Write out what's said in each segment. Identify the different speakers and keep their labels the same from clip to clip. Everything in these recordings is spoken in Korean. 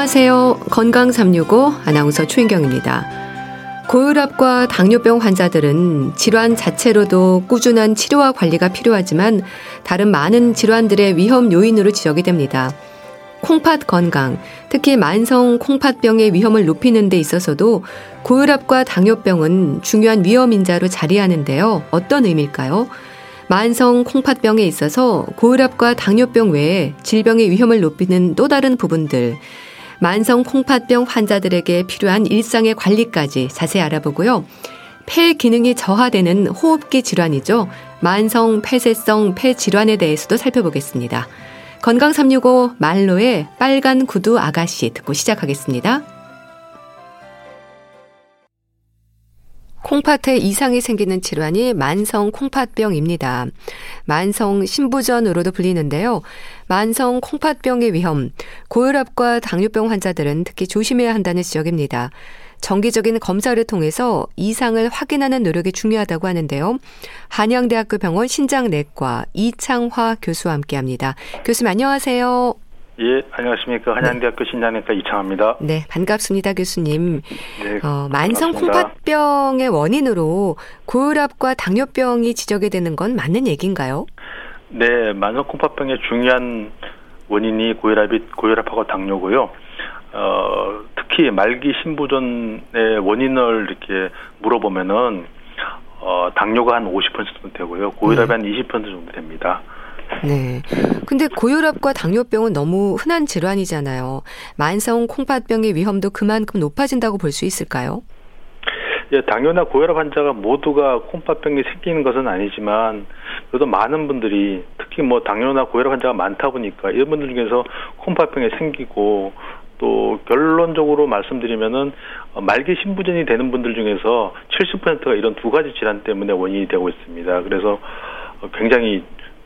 Speaker 1: 안녕하세요. 건강 365 아나운서 최인경입니다. 고혈압과 당뇨병 환자들은 질환 자체로도 꾸준한 치료와 관리가 필요하지만 다른 많은 질환들의 위험 요인으로 지적이 됩니다. 콩팥 건강, 특히 만성 콩팥병의 위험을 높이는 데 있어서도 고혈압과 당뇨병은 중요한 위험 인자로 자리하는데요. 어떤 의미일까요? 만성 콩팥병에 있어서 고혈압과 당뇨병 외에 질병의 위험을 높이는 또 다른 부분들, 만성 콩팥병 환자들에게 필요한 일상의 관리까지 자세히 알아보고요. 폐 기능이 저하되는 호흡기 질환이죠. 만성 폐쇄성 폐 질환에 대해서도 살펴보겠습니다. 건강 365 말로의 빨간 구두 아가씨 듣고 시작하겠습니다. 콩팥에 이상이 생기는 질환이 만성 콩팥병입니다. 만성 신부전으로도 불리는데요. 만성 콩팥병의 위험, 고혈압과 당뇨병 환자들은 특히 조심해야 한다는 지적입니다. 정기적인 검사를 통해서 이상을 확인하는 노력이 중요하다고 하는데요. 한양대학교 병원 신장내과 이창화 교수와 함께합니다. 교수님 안녕하세요.
Speaker 2: 예, 안녕하십니까. 한양대학교 네. 신장내과 이창합니다.
Speaker 1: 네, 반갑습니다, 교수님. 네, 어, 만성 콩팥병의 원인으로 고혈압과 당뇨병이 지적이 되는 건 맞는 얘기인가요?
Speaker 2: 네, 만성 콩팥병의 중요한 원인이 고혈압이 고혈압하고 당뇨고요. 어, 특히 말기 신부전의 원인을 이렇게 물어보면은 어, 당뇨가 한 50% 정도 되고요. 고혈압이 네. 한20% 정도 됩니다.
Speaker 1: 네. 근데 고혈압과 당뇨병은 너무 흔한 질환이잖아요. 만성 콩팥병의 위험도 그만큼 높아진다고 볼 수 있을까요?
Speaker 2: 예, 당뇨나 고혈압 환자가 모두가 콩팥병이 생기는 것은 아니지만 그래도 많은 분들이 특히 뭐 당뇨나 고혈압 환자가 많다 보니까 이런 분들 중에서 콩팥병이 생기고 또 결론적으로 말씀드리면은 말기 신부전이 되는 분들 중에서 70%가 이런 두 가지 질환 때문에 원인이 되고 있습니다. 그래서 굉장히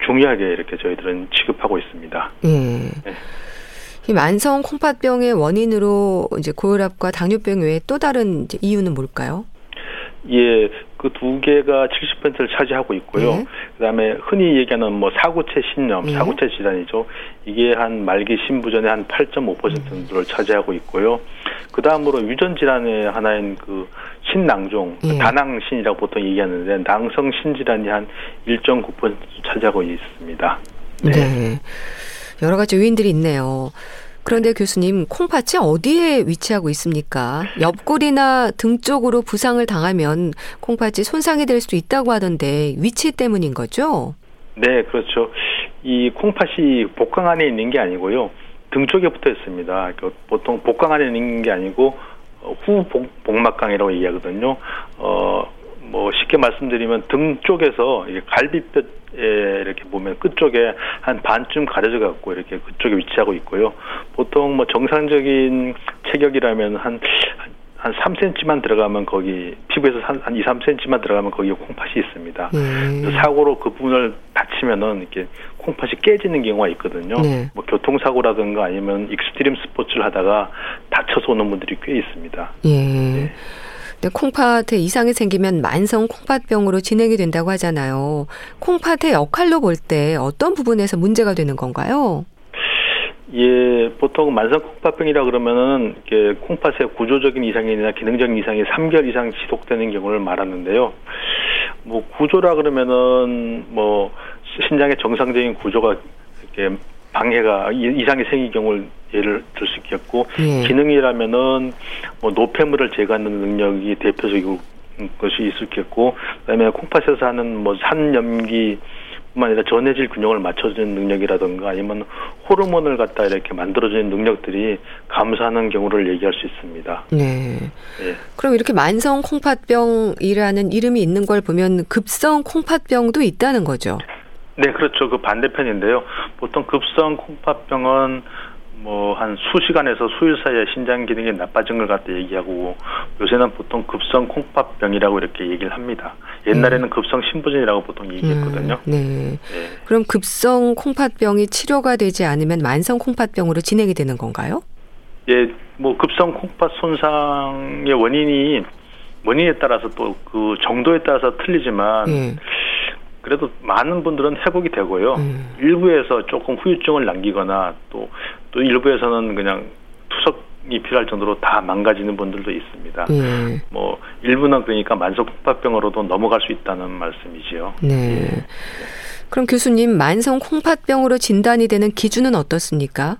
Speaker 2: 중요하게 이렇게 저희들은 취급하고 있습니다. 예. 네.
Speaker 1: 이 만성 콩팥병의 원인으로 이제 고혈압과 당뇨병 외에 또 다른 이유는 뭘까요?
Speaker 2: 예, 그 두 개가 70%를 차지하고 있고요. 네. 그다음에 흔히 얘기하는 뭐 사구체 신염, 네. 사구체 질환이죠. 이게 한 말기 신부전의 한 8.5% 정도를 음. 차지하고 있고요. 그 다음으로 유전 질환의 하나인 그 신낭종, 네. 다낭신이라고 보통 얘기하는데 낭성 신질환이 한 1.9% 차지하고 있습니다.
Speaker 1: 네. 네. 여러 가지 요인들이 있네요. 그런데 교수님, 콩팥이 어디에 위치하고 있습니까? 옆구리나 등 쪽으로 부상을 당하면 콩팥이 손상이 될수 있다고 하던데 위치 때문인 거죠?
Speaker 2: 네, 그렇죠. 이 콩팥이 복강 안에 있는 게 아니고요. 등 쪽에 붙어 있습니다. 그 보통 복강 안에 있는 게 아니고 어, 후복막강이라고 얘기하거든요. 어, 뭐 쉽게 말씀드리면 등 쪽에서 갈비뼈에 이렇게 보면 끝 쪽에 한 반쯤 가려져 갖고 이렇게 그쪽에 위치하고 있고요. 보통 뭐 정상적인 체격이라면 한, 한 3cm만 들어가면 거기 피부에서 한, 한 2, 3cm만 들어가면 거기 콩팥이 있습니다. 음. 사고로 그 부분을 다치면은 이렇게 콩팥이 깨지는 경우가 있거든요. 네. 뭐 교통사고라든가 아니면 익스트림 스포츠를 하다가 다쳐서 오는 분들이 꽤 있습니다. 예. 네.
Speaker 1: 콩팥에 이상이 생기면 만성 콩팥병으로 진행이 된다고 하잖아요. 콩팥의 역할로 볼 때 어떤 부분에서 문제가 되는 건가요?
Speaker 2: 예, 보통 만성 콩팥병이라 그러면은 이게 콩팥의 구조적인 이상이나 기능적인 이상이 3개월 이상 지속되는 경우를 말하는데요. 뭐 구조라 그러면은 뭐 신장의 정상적인 구조가 이렇게 방해가 이상이 생긴 경우를 예를 들 수 있겠고 예. 기능이라면은 뭐 노폐물을 제거하는 능력이 대표적인 것이 있었겠고 그다음에 콩팥에서 하는 뭐 산염기 뿐만 아니라 전해질 균형을 맞춰주는 능력이라든가 아니면 호르몬을 갖다 이렇게 만들어주는 능력들이 감소하는 경우를 얘기할 수 있습니다. 네.
Speaker 1: 네. 그럼 이렇게 만성 콩팥병이라는 이름이 있는 걸 보면 급성 콩팥병도 있다는 거죠?
Speaker 2: 네, 그렇죠. 그 반대편인데요. 보통 급성 콩팥병은 뭐 한 수시간에서 수일 사이에 신장 기능이 나빠진 걸 갖다 얘기하고 요새는 보통 급성 콩팥병이라고 이렇게 얘기를 합니다. 옛날에는 음. 급성 신부전이라고 보통 얘기했거든요. 음, 네.
Speaker 1: 네. 그럼 급성 콩팥병이 치료가 되지 않으면 만성 콩팥병으로 진행이 되는 건가요?
Speaker 2: 예, 뭐 급성 콩팥 손상의 원인이 원인에 따라서 또 그 정도에 따라서 틀리지만 예. 그래도 많은 분들은 회복이 되고요. 음. 일부에서 조금 후유증을 남기거나 또, 또 일부에서는 그냥 투석이 필요할 정도로 다 망가지는 분들도 있습니다.
Speaker 1: 예.
Speaker 2: 뭐 일부는 그러니까 만성 콩팥병으로도 넘어갈 수 있다는 말씀이지요.
Speaker 1: 네.
Speaker 2: 예.
Speaker 1: 그럼 교수님 만성 콩팥병으로 진단이 되는 기준은 어떻습니까?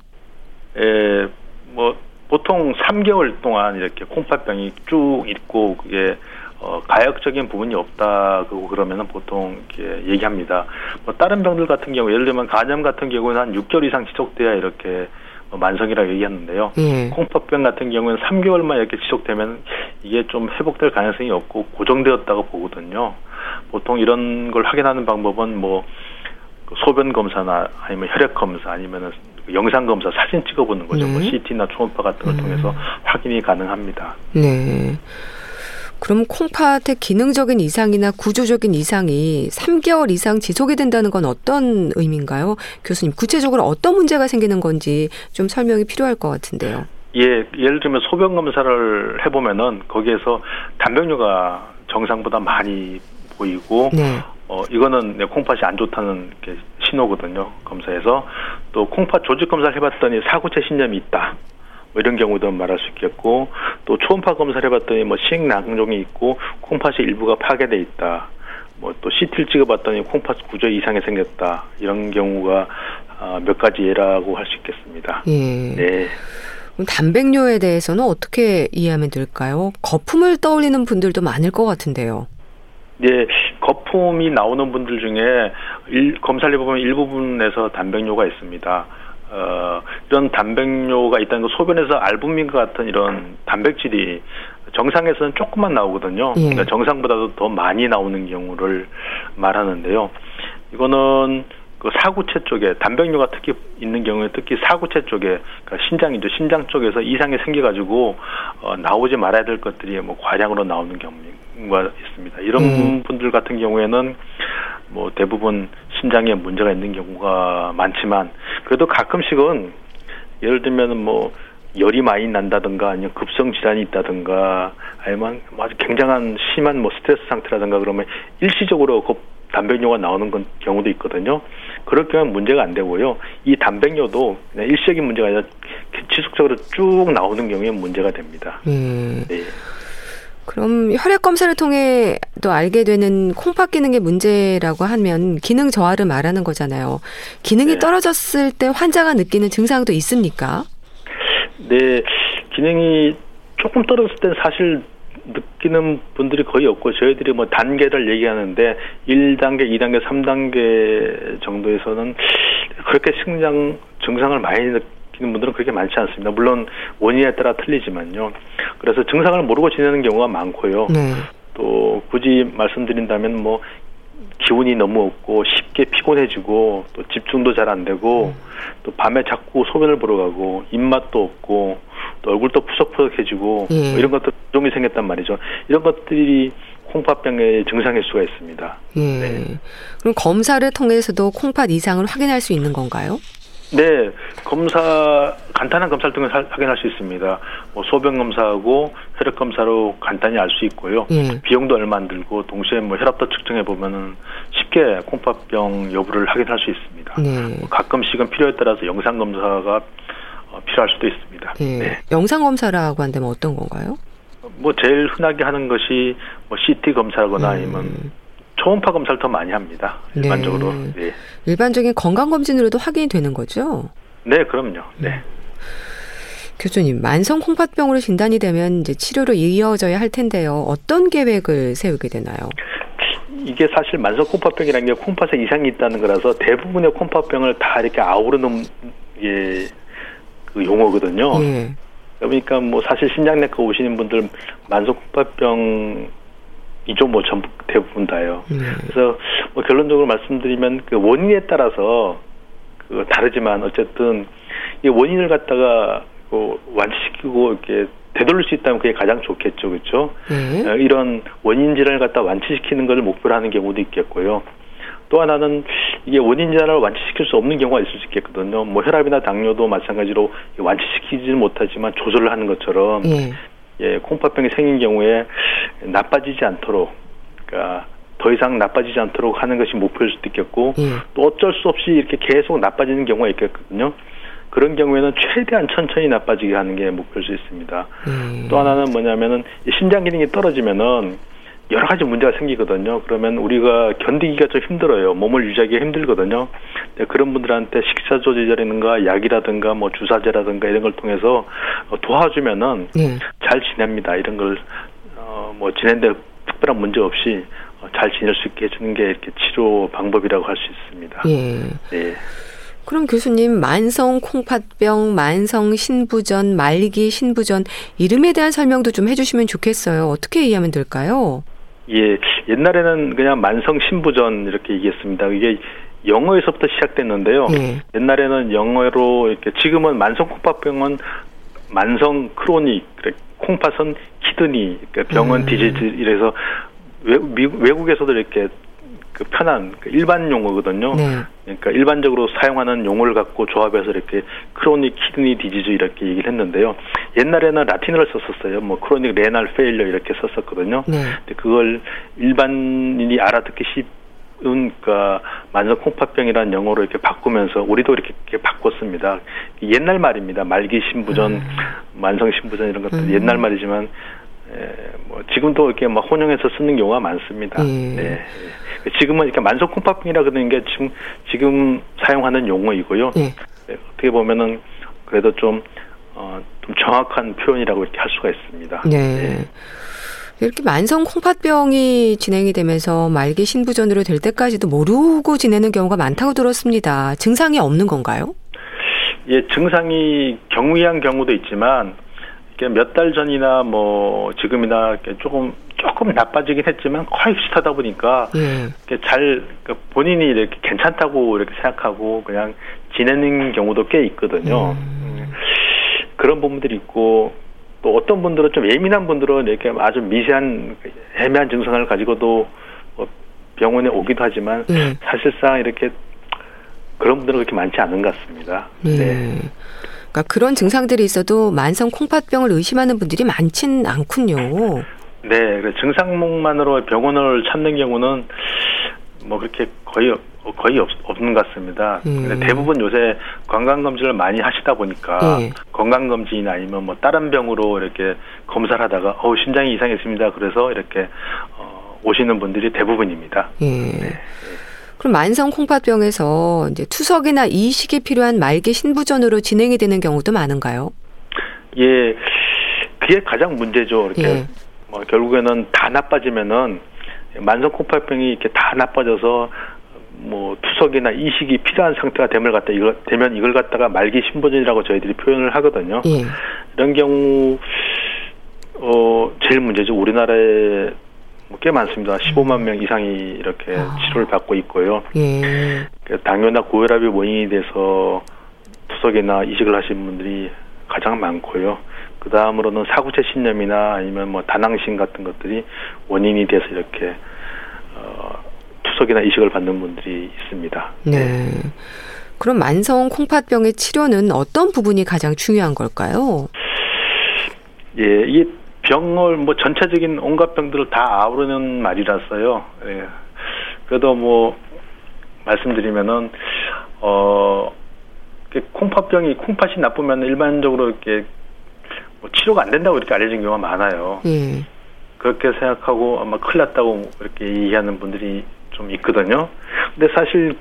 Speaker 2: 예, 뭐 보통 3개월 동안 이렇게 콩팥병이 쭉 있고 그게 어, 가역적인 부분이 없다고 그러면은 보통 이렇게 얘기합니다. 뭐 다른 병들 같은 경우 예를 들면 간염 같은 경우는 한 6개월 이상 지속돼야 이렇게 뭐 만성이라고 얘기하는데요.
Speaker 1: 예.
Speaker 2: 콩팥병 같은 경우는 3개월만 이렇게 지속되면 이게 좀 회복될 가능성이 없고 고정되었다고 보거든요. 보통 이런 걸 확인하는 방법은 뭐 소변 검사나 아니면 혈액 검사 아니면은 영상 검사 사진 찍어보는 거죠.
Speaker 1: 네.
Speaker 2: 뭐 CT나 초음파 같은 걸
Speaker 1: 음.
Speaker 2: 통해서 확인이 가능합니다.
Speaker 1: 네. 그럼 콩팥의 기능적인 이상이나 구조적인 이상이 3개월 이상 지속이 된다는 건 어떤 의미인가요? 교수님, 구체적으로 어떤 문제가 생기는 건지 좀 설명이 필요할 것 같은데요.
Speaker 2: 예, 예를 들면 소변 검사를 해보면은 거기에서 단백뇨가 정상보다 많이 보이고
Speaker 1: 네.
Speaker 2: 어 이거는 내 콩팥이 안 좋다는 게 신호거든요 검사에서 또 콩팥 조직 검사를 해봤더니 사구체 신염이 있다 뭐 이런 경우도 말할 수 있겠고 또 초음파 검사를 해봤더니 뭐 식낭종이 있고 콩팥의 일부가 파괴돼 있다 뭐 또 CT를 찍어봤더니 콩팥 구조 이상이 생겼다 이런 경우가 아, 몇 가지 예라고 할 수 있겠습니다.
Speaker 1: 예.
Speaker 2: 네.
Speaker 1: 그럼 단백뇨에 대해서는 어떻게 이해하면 될까요? 거품을 떠올리는 분들도 많을 것 같은데요.
Speaker 2: 예, 거품이 나오는 분들 중에 일, 검사를 해보면 일부분에서 단백뇨가 있습니다. 어, 이런 단백뇨가 있다는 거 소변에서 알부민과 같은 이런 단백질이 정상에서는 조금만 나오거든요.
Speaker 1: 예.
Speaker 2: 그러니까 정상보다도 더 많이 나오는 경우를 말하는데요. 이거는 그 사구체 쪽에 단백뇨가 특히 있는 경우에 특히 사구체 쪽에 그러니까 신장이죠 신장 쪽에서 이상이 생겨가지고 어, 나오지 말아야 될 것들이 뭐 과량으로 나오는 경우가 있습니다. 이런
Speaker 1: 음.
Speaker 2: 분들 같은 경우에는 뭐 대부분 신장에 문제가 있는 경우가 많지만 그래도 가끔씩은 예를 들면 뭐 열이 많이 난다든가 아니면 급성 질환이 있다든가 아니면 뭐 아주 굉장한 심한 뭐 스트레스 상태라든가 그러면 일시적으로 그 단백뇨가 나오는 건 경우도 있거든요. 그럴 경우는 문제가 안 되고요. 이 단백뇨도 그냥 일시적인 문제가 아니라 지속적으로 쭉 나오는 경우에 문제가 됩니다.
Speaker 1: 예.
Speaker 2: 네.
Speaker 1: 그럼 혈액 검사를 통해 또 알게 되는 콩팥 기능의 문제라고 하면 기능 저하를 말하는 거잖아요. 기능이
Speaker 2: 네.
Speaker 1: 떨어졌을 때 환자가 느끼는 증상도 있습니까?
Speaker 2: 네, 기능이 조금 떨어졌을 땐 사실 느끼는 분들이 거의 없고 저희들이 뭐 단계를 얘기하는데 1단계, 2단계, 3단계 정도에서는 그렇게 승장 증상을 많이 느끼 는 분들은 그렇게 많지 않습니다. 물론 원인에 따라 틀리지만요. 그래서 증상을 모르고 지내는 경우가 많고요.
Speaker 1: 네.
Speaker 2: 또 굳이 말씀드린다면 뭐 기운이 너무 없고 쉽게 피곤해지고 또 집중도 잘 안 되고 또 밤에 자꾸 소변을 보러 가고 입맛도 없고 또 얼굴도 푸석푸석해지고
Speaker 1: 예.
Speaker 2: 뭐 이런 것들 종이 생겼단 말이죠. 이런 것들이 콩팥병의 증상일 수가 있습니다.
Speaker 1: 예.
Speaker 2: 네.
Speaker 1: 그럼 검사를 통해서도 콩팥 이상을 확인할 수 있는 건가요?
Speaker 2: 네, 검사 간단한 검사를 통해 서 확인할 수 있습니다. 뭐 소변 검사하고 혈액 검사로 간단히 알 수 있고요.
Speaker 1: 예.
Speaker 2: 비용도 얼마 안 들고 동시에 뭐 혈압도 측정해 보면은 쉽게 콩팥병 여부를 확인할 수 있습니다.
Speaker 1: 네.
Speaker 2: 뭐 가끔씩은 필요에 따라서 영상 검사가 어, 필요할 수도 있습니다.
Speaker 1: 예.
Speaker 2: 네.
Speaker 1: 영상 검사라고 한다면 어떤 건가요?
Speaker 2: 뭐 제일 흔하게 하는 것이 뭐 CT 검사거나
Speaker 1: 음.
Speaker 2: 아니면 초음파 검사를 더 많이 합니다. 일반적으로.
Speaker 1: 네.
Speaker 2: 네.
Speaker 1: 일반적인 건강 검진으로도 확인이 되는 거죠?
Speaker 2: 네, 그럼요. 네.
Speaker 1: 교수님, 만성 콩팥병으로 진단이 되면 이제 치료로 이어져야 할 텐데요. 어떤 계획을 세우게 되나요?
Speaker 2: 이게 사실 만성 콩팥병이라는 게 콩팥에 이상이 있다는 거라서 대부분의 콩팥병을 다 이렇게 아우르는 게그 용어거든요.
Speaker 1: 예.
Speaker 2: 그러니까 뭐 사실 신장내과 오시는 분들 만성 콩팥병 이죠, 뭐 전부 대부분 다요.
Speaker 1: 네.
Speaker 2: 그래서 뭐 결론적으로 말씀드리면 그 원인에 따라서 그 다르지만 어쨌든 이 원인을 갖다가 그 완치시키고 이렇게 되돌릴 수 있다면 그게 가장 좋겠죠, 그렇죠?
Speaker 1: 예.
Speaker 2: 어, 이런 원인 질환을 갖다 완치시키는 것을 목표로 하는 경우도 있겠고요. 또 하나는 이게 원인 질환을 완치시킬 수 없는 경우가 있을 수 있겠거든요. 뭐 혈압이나 당뇨도 마찬가지로 완치시키지는 못하지만 조절을 하는 것처럼
Speaker 1: 예.
Speaker 2: 예, 콩팥병이 생긴 경우에 나빠지지 않도록 그러니까 더 이상 나빠지지 않도록 하는 것이 목표일 수도 있겠고
Speaker 1: 예.
Speaker 2: 또 어쩔 수 없이 이렇게 계속 나빠지는 경우가 있겠거든요. 그런 경우에는 최대한 천천히 나빠지게 하는 게 목표일 수 있습니다. 음. 또 하나는 뭐냐면은 신장 기능이 떨어지면은 여러 가지 문제가 생기거든요. 그러면 우리가 견디기가 좀 힘들어요. 몸을 유지하기가 힘들거든요. 그런 분들한테 식사 조절이라든가 약이라든가 뭐 주사제라든가 이런 걸 통해서 도와주면은 네. 잘 지냅니다. 이런 걸 어, 뭐 지낸데 특별한 문제 없이 잘 지낼 수 있게 해주는 게 이렇게 치료 방법이라고 할 수 있습니다. 예.
Speaker 1: 예. 그럼 교수님 만성 콩팥병, 만성 신부전, 말기 신부전 이름에 대한 설명도 좀 해주시면 좋겠어요. 어떻게 이해하면 될까요?
Speaker 2: 예, 옛날에는 그냥 만성 신부전 이렇게 얘기했습니다. 이게 영어에서부터 시작됐는데요. 예. 옛날에는 영어로 이렇게 지금은 만성 콩팥병은 만성 크로닉, 콩팥은 키드니, 그러니까 병원 음. 디지즈 이래서 외, 외국에서도 이렇게 그 편한 그 일반 용어거든요. 네. 그러니까 일반적으로 사용하는 용어를 갖고 조합해서 이렇게 chronic kidney disease 이렇게 얘기를 했는데요. 옛날에는 라틴어를 썼었어요. 뭐 chronic renal failure 이렇게 썼었거든요. 네. 근데 그걸 일반인이 알아듣기 쉽은 그러니까 만성 콩팥병이라는 영어로 이렇게 바꾸면서 우리도 이렇게, 이렇게 바꿨습니다. 옛날 말입니다. 말기 신부전, 음. 만성 신부전 이런 것들 음. 옛날 말이지만 에, 뭐 지금도 이렇게 막 혼용해서 쓰는 경우가 많습니다. 예. 네. 지금은 이렇게 만성 콩팥병이라 그러는 게 지금 지금 사용하는 용어이고요. 예. 네, 어떻게 보면은 그래도 좀, 어, 좀 정확한 표현이라고 이렇게 할 수가 있습니다. 네. 네.
Speaker 1: 이렇게 만성 콩팥병이 진행이 되면서 말기 신부전으로 될 때까지도 모르고 지내는 경우가 많다고 들었습니다. 증상이 없는 건가요?
Speaker 2: 예, 증상이 경미한 경우도 있지만 몇 달 전이나 뭐 지금이나 조금 조금 나빠지긴 했지만 거의 비슷하다 보니까 예. 잘 그러니까 본인이 이렇게 괜찮다고 이렇게 생각하고 그냥 지내는 경우도 꽤 있거든요. 음. 그런 부분들이 있고 또 어떤 분들은 좀 예민한 분들은 이렇게 아주 미세한 애매한 증상을 가지고도 뭐 병원에 오기도 하지만 예. 사실상 이렇게 그런 분들은 그렇게 많지 않은 것 같습니다. 예. 네.
Speaker 1: 그러니까 그런 증상들이 있어도 만성 콩팥병을 의심하는 분들이 많지는 않군요.
Speaker 2: 네, 그 증상만으로 병원을 찾는 경우는 뭐 그렇게 거의 거의 없, 없는 것 같습니다. 음. 대부분 요새 건강 검진을 많이 하시다 보니까 예. 건강 검진 아니면 뭐 다른 병으로 이렇게 검사를 하다가 어 신장이 이상했습니다. 그래서 이렇게 어, 오시는 분들이 대부분입니다. 예. 네.
Speaker 1: 그럼 만성 콩팥병에서 이제 투석이나 이식이 필요한 말기 신부전으로 진행이 되는 경우도 많은가요?
Speaker 2: 예, 그게 가장 문제죠. 이렇게 예. 뭐 결국에는 다 나빠지면은 만성 콩팥병이 이렇게 다 나빠져서 뭐 투석이나 이식이 필요한 상태가 됨을 갖다 이걸 되면 이걸 갖다가 말기 신부전이라고 저희들이 표현을 하거든요. 예. 이런 경우 어 제일 문제죠. 우리나라에 뭐 꽤 많습니다. 15만 명 이상이 이렇게 아. 치료를 받고 있고요. 예. 그 당뇨나 고혈압이 원인이 돼서 투석이나 이식을 하신 분들이 가장 많고요. 그 다음으로는 사구체 신염이나 아니면 뭐 다낭신 같은 것들이 원인이 돼서 이렇게 어, 투석이나 이식을 받는 분들이 있습니다. 네. 네.
Speaker 1: 그럼 만성 콩팥병의 치료는 어떤 부분이 가장 중요한 걸까요?
Speaker 2: 예, 이 병을 뭐 전체적인 온갖 병들을 다 아우르는 말이라서요. 예. 그래도 뭐 말씀드리면은 어 콩팥병이 콩팥이 나쁘면 일반적으로 이렇게 뭐 치료가 안 된다고 이렇게 알려진 경우가 많아요. 예. 그렇게 생각하고 아마 큰일 났다고 이렇게 얘기하는 분들이 좀 있거든요. 근데 사실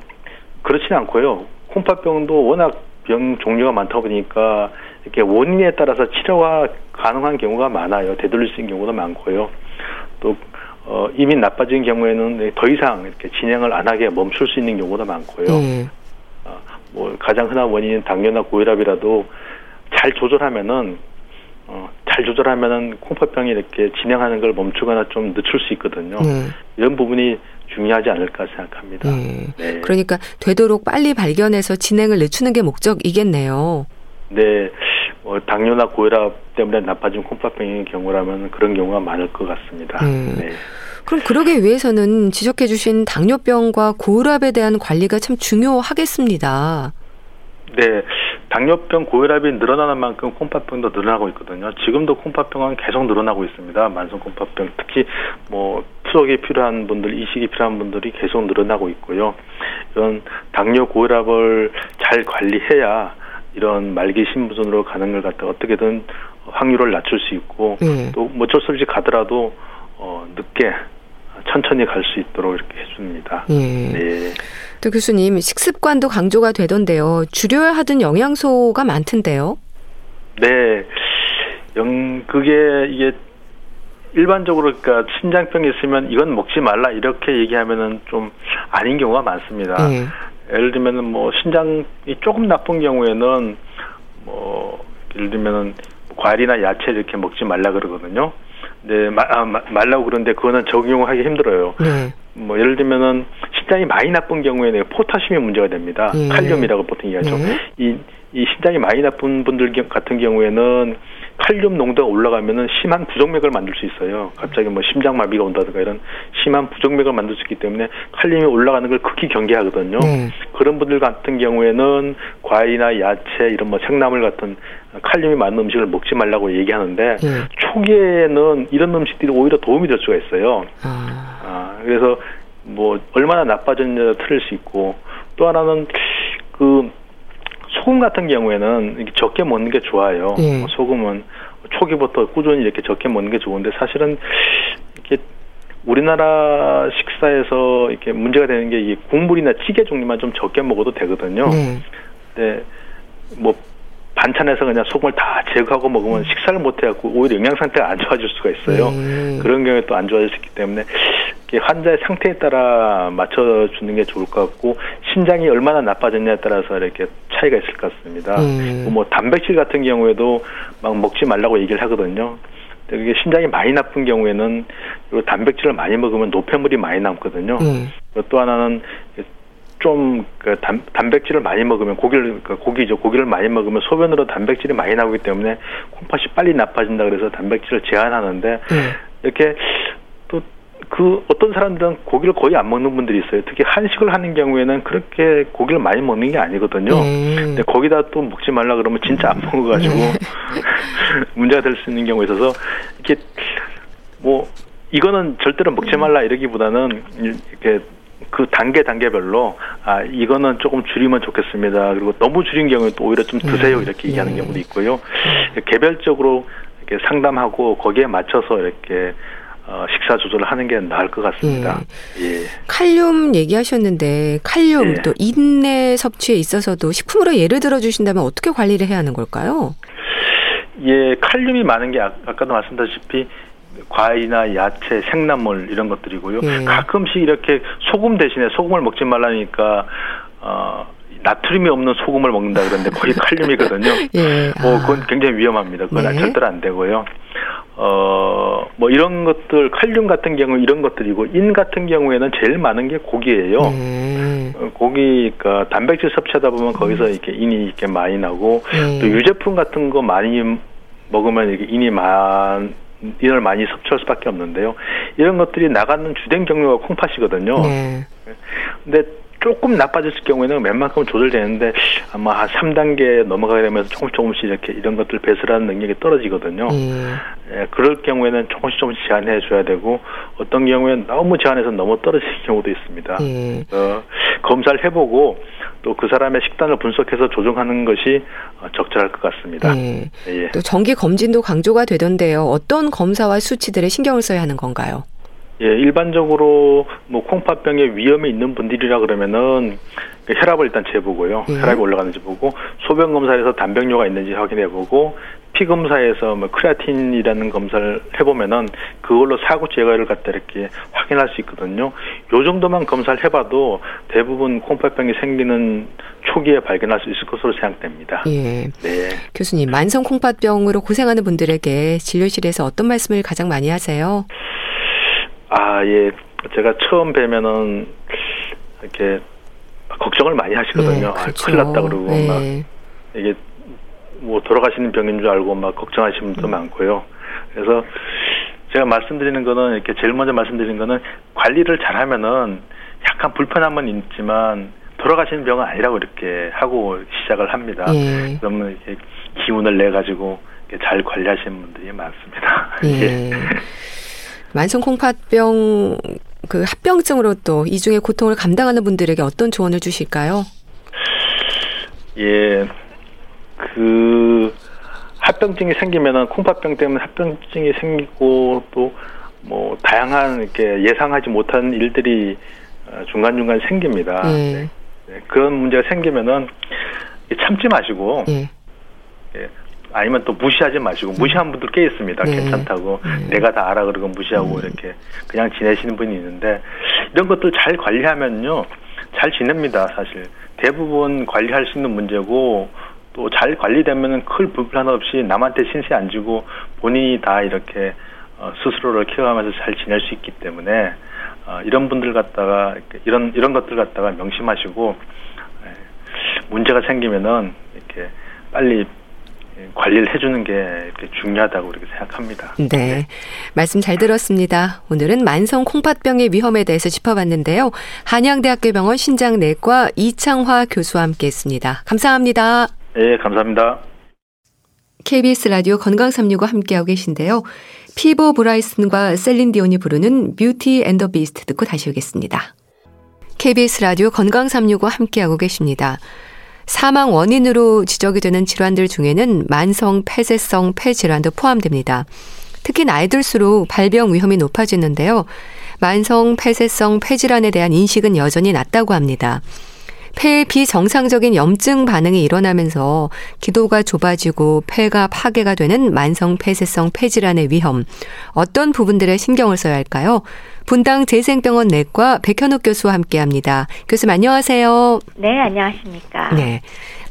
Speaker 2: 그렇지는 않고요. 콩팥병도 워낙 병 종류가 많다 보니까 이렇게 원인에 따라서 치료가 가능한 경우가 많아요. 되돌릴 수 있는 경우도 많고요. 또 어, 이미 나빠진 경우에는 더 이상 이렇게 진행을 안 하게 멈출 수 있는 경우도 많고요. 음. 어, 뭐 가장 흔한 원인인 당뇨나 고혈압이라도 잘 조절하면은 어, 잘 조절하면은 콩팥병이 이렇게 진행하는 걸 멈추거나 좀 늦출 수 있거든요. 네. 이런 부분이 중요하지 않을까 생각합니다. 네.
Speaker 1: 네. 그러니까 되도록 빨리 발견해서 진행을 늦추는 게 목적이겠네요.
Speaker 2: 네. 뭐 당뇨나 고혈압 때문에 나빠진 콩팥병의 경우라면 그런 경우가 많을 것 같습니다. 네. 네.
Speaker 1: 그럼 그러기 위해서는 지적해 주신 당뇨병과 고혈압에 대한 관리가 참 중요하겠습니다.
Speaker 2: 네. 당뇨병, 고혈압이 늘어나는 만큼 콩팥병도 늘어나고 있거든요. 지금도 콩팥병은 계속 늘어나고 있습니다. 만성 콩팥병, 특히 뭐 투석이 필요한 분들, 이식이 필요한 분들이 계속 늘어나고 있고요. 이런 당뇨, 고혈압을 잘 관리해야 이런 말기 신부전으로 가는 걸 갖다 어떻게든 확률을 낮출 수 있고
Speaker 1: 예.
Speaker 2: 또 어쩔 수 없이 가더라도 어, 늦게 천천히 갈 수 있도록 이렇게 해줍니다.
Speaker 1: 예.
Speaker 2: 네.
Speaker 1: 또 교수님 식습관도 강조가 되던데요. 줄여야 하던 영양소가 많던데요.
Speaker 2: 네. 영, 그게 이게 일반적으로 그러니까 신장병이 있으면 이건 먹지 말라 이렇게 얘기하면은 좀 아닌 경우가 많습니다.
Speaker 1: 예.
Speaker 2: 예를 들면은 뭐 신장이 조금 나쁜 경우에는 뭐 예를 들면은 과일이나 야채 이렇게 먹지 말라 그러거든요. 근데 마, 아, 마- 말라고 그러는데 그거는 적용하기 힘들어요.
Speaker 1: 네.
Speaker 2: 뭐 예를 들면은 신장이 많이 나쁜 경우에는 포타슘이 문제가 됩니다.
Speaker 1: 예.
Speaker 2: 칼륨이라고 보통 얘기하죠.
Speaker 1: 네.
Speaker 2: 이, 이 신장이 많이 나쁜 분들 경- 같은 경우에는 칼륨 농도가 올라가면은 심한 부정맥을 만들 수 있어요. 갑자기 뭐 심장 마비가 온다든가 이런 심한 부정맥을 만들 수 있기 때문에 칼륨이 올라가는 걸 극히 경계하거든요.
Speaker 1: 네.
Speaker 2: 그런 분들 같은 경우에는 과일이나 야채 이런 뭐 생나물 같은 칼륨이 많은 음식을 먹지 말라고 얘기하는데
Speaker 1: 예.
Speaker 2: 초기에는 이런 음식들이 오히려 도움이 될 수가 있어요.
Speaker 1: 아.
Speaker 2: 아, 그래서 뭐 얼마나 나빠졌냐 틀릴 수 있고 또 하나는 그 소금 같은 경우에는 이렇게 적게 먹는 게 좋아요.
Speaker 1: 예.
Speaker 2: 뭐 소금은 초기부터 꾸준히 이렇게 적게 먹는 게 좋은데 사실은 이렇게 우리나라 식사에서 이렇게 문제가 되는 게 이 국물이나 찌개 종류만 좀 적게 먹어도 되거든요.
Speaker 1: 네.
Speaker 2: 근데 뭐 반찬에서 그냥 소금을 다 제거하고 먹으면 식사를 못 해갖고 오히려 영양 상태가 안 좋아질 수가 있어요.
Speaker 1: 음.
Speaker 2: 그런 경우에 또 안 좋아질 수 있기 때문에 환자의 상태에 따라 맞춰주는 게 좋을 것 같고 신장이 얼마나 나빠졌냐에 따라서 이렇게 차이가 있을 것 같습니다.
Speaker 1: 음.
Speaker 2: 뭐 단백질 같은 경우에도 막 먹지 말라고 얘기를 하거든요. 그게 신장이 많이 나쁜 경우에는 요 단백질을 많이 먹으면 노폐물이 많이 남거든요.
Speaker 1: 예.
Speaker 2: 그리고 또 하나는 좀 그 단백질을 많이 먹으면 고기를 그 고기죠 고기를 많이 먹으면 소변으로 단백질이 많이 나오기 때문에 콩팥이 빨리 나빠진다 그래서 단백질을 제한하는데
Speaker 1: 예.
Speaker 2: 이렇게 또 그 어떤 사람들은 고기를 거의 안 먹는 분들이 있어요. 특히 한식을 하는 경우에는 그렇게 고기를 많이 먹는 게 아니거든요.
Speaker 1: 예.
Speaker 2: 근데 거기다 또 먹지 말라 그러면 진짜 안 먹어가지고 문제가 될 수 있는 경우가 있어서 이렇게 뭐 이거는 절대로 먹지 말라 이러기보다는 이렇게 그 단계 단계별로 아 이거는 조금 줄이면 좋겠습니다. 그리고 너무 줄인 경우에 또 오히려 좀 드세요 이렇게 얘기하는 경우도 있고요. 개별적으로 이렇게 상담하고 거기에 맞춰서 이렇게 어, 식사 조절을 하는 게 나을 것 같습니다. 예.
Speaker 1: 칼륨 얘기하셨는데 칼륨
Speaker 2: 예.
Speaker 1: 또 인내 섭취에 있어서도 식품으로 예를 들어 주신다면 어떻게 관리를 해야 하는 걸까요?
Speaker 2: 예, 칼륨이 많은 게 아, 아까도 말씀드렸다시피 과일이나 야채, 생나물 이런 것들이고요.
Speaker 1: 예.
Speaker 2: 가끔씩 이렇게 소금 대신에 소금을 먹지 말라니까 어 나트륨이 없는 소금을 먹는다 그러는데 거의 칼륨이거든요.
Speaker 1: 예.
Speaker 2: 어,
Speaker 1: 아.
Speaker 2: 그건 굉장히 위험합니다. 그건
Speaker 1: 네.
Speaker 2: 절대로 안 되고요. 어, 뭐 이런 것들, 칼륨 같은 경우 이런 것들이고, 인 같은 경우에는 제일 많은 게 고기예요.
Speaker 1: 네.
Speaker 2: 어, 고기, 그러니까 단백질 섭취하다 보면 거기서 이렇게 인이 이렇게 많이 나고,
Speaker 1: 네.
Speaker 2: 또 유제품 같은 거 많이 먹으면 이렇게 인이 많, 인을 많이 섭취할 수밖에 없는데요. 이런 것들이 나가는 주된 경로가 콩팥이거든요.
Speaker 1: 네.
Speaker 2: 근데 조금 나빠졌을 경우에는 웬만큼 조절되는데 아마 한 3단계 넘어가게 되면서 조금씩 조금씩 이렇게 이런 것들 배설하는 능력이 떨어지거든요.
Speaker 1: 예.
Speaker 2: 예, 그럴 경우에는 조금씩 조금씩 제한해 줘야 되고 어떤 경우에는 너무 제한해서 너무 떨어지는 경우도 있습니다.
Speaker 1: 예.
Speaker 2: 어, 검사를 해보고 또 그 사람의 식단을 분석해서 조정하는 것이 어, 적절할 것 같습니다.
Speaker 1: 예.
Speaker 2: 예.
Speaker 1: 또 정기 검진도 강조가 되던데요. 어떤 검사와 수치들에 신경을 써야 하는 건가요?
Speaker 2: 예, 일반적으로 뭐 콩팥병에 위험이 있는 분들이라 그러면은 그 혈압을 일단 재보고요.
Speaker 1: 예.
Speaker 2: 혈압이 올라가는지 보고 소변 검사에서 단백뇨가 있는지 확인해 보고 피 검사에서 뭐 크레아틴이라는 검사를 해보면은 그걸로 사고 제거를 갖다 이렇게 확인할 수 있거든요. 요 정도만 검사를 해봐도 대부분 콩팥병이 생기는 초기에 발견할 수 있을 것으로 생각됩니다.
Speaker 1: 예.
Speaker 2: 네.
Speaker 1: 교수님, 만성 콩팥병으로 고생하는 분들에게 진료실에서 어떤 말씀을 가장 많이 하세요?
Speaker 2: 아, 예. 제가 처음 뵈면은 이렇게 걱정을 많이 하시거든요.
Speaker 1: 네, 그렇죠.
Speaker 2: 아, 큰일 났다 그러고
Speaker 1: 네.
Speaker 2: 막 이게 뭐 돌아가시는 병인 줄 알고 막 걱정하시는
Speaker 1: 음.
Speaker 2: 분도 많고요. 그래서 제가 말씀드리는 거는 이렇게 제일 먼저 말씀드리는 거는 관리를 잘하면은 약간 불편함은 있지만 돌아가시는 병은 아니라고 이렇게 하고 시작을 합니다.
Speaker 1: 예.
Speaker 2: 그러면 이렇게 기운을 내 가지고 잘 관리하시는 분들이 많습니다.
Speaker 1: 예. 만성 콩팥병 그 합병증으로 또 이중의 고통을 감당하는 분들에게 어떤 조언을 주실까요?
Speaker 2: 예. 그 합병증이 생기면은 콩팥병 때문에 합병증이 생기고 또 뭐 다양한 이렇게 예상하지 못한 일들이 어, 중간 중간 생깁니다. 예. 네. 네. 그런 문제가 생기면은 참지 마시고 예. 예. 아니면 또 무시하지 마시고 무시한 분들 꽤 있습니다. 네. 괜찮다고 네. 내가 다 알아 그러고 무시하고 네. 이렇게 그냥 지내시는 분이 있는데 이런 것들 잘 관리하면요 잘 지냅니다. 사실 대부분 관리할 수 있는 문제고 또 잘 관리되면은 클 불편 없이 남한테 신세 안 지고 본인이 다 이렇게 어, 스스로를 키워가면서 잘 지낼 수 있기 때문에 어, 이런 분들 갖다가 이런 이런 것들 갖다가 명심하시고 에, 문제가 생기면은 이렇게 빨리 관리를 해주는 게 중요하다고 그렇게 생각합니다.
Speaker 1: 네. 네. 말씀 잘 들었습니다. 오늘은 만성 콩팥병의 위험에 대해서 짚어봤는데요. 한양대학교 병원 신장내과 이창화 교수와 함께 했습니다. 감사합니다.
Speaker 2: 네, 감사합니다.
Speaker 1: KBS 라디오 건강365 함께하고 계신데요. 피보 브라이슨과 셀린 디온이 부르는 Beauty and the Beast 듣고 다시 오겠습니다. KBS 라디오 건강365 함께하고 계십니다. 사망 원인으로 지적이 되는 질환들 중에는 만성 폐쇄성 폐질환도 포함됩니다. 특히 나이 들수록 발병 위험이 높아지는데요. 만성 폐쇄성 폐질환에 대한 인식은 여전히 낮다고 합니다. 폐에 비정상적인 염증 반응이 일어나면서 기도가 좁아지고 폐가 파괴가 되는 만성 폐쇄성 폐질환의 위험. 어떤 부분들에 신경을 써야 할까요? 분당 재생병원 내과 백현욱 교수와 함께 합니다. 교수님 안녕하세요.
Speaker 3: 네, 안녕하십니까.
Speaker 1: 네.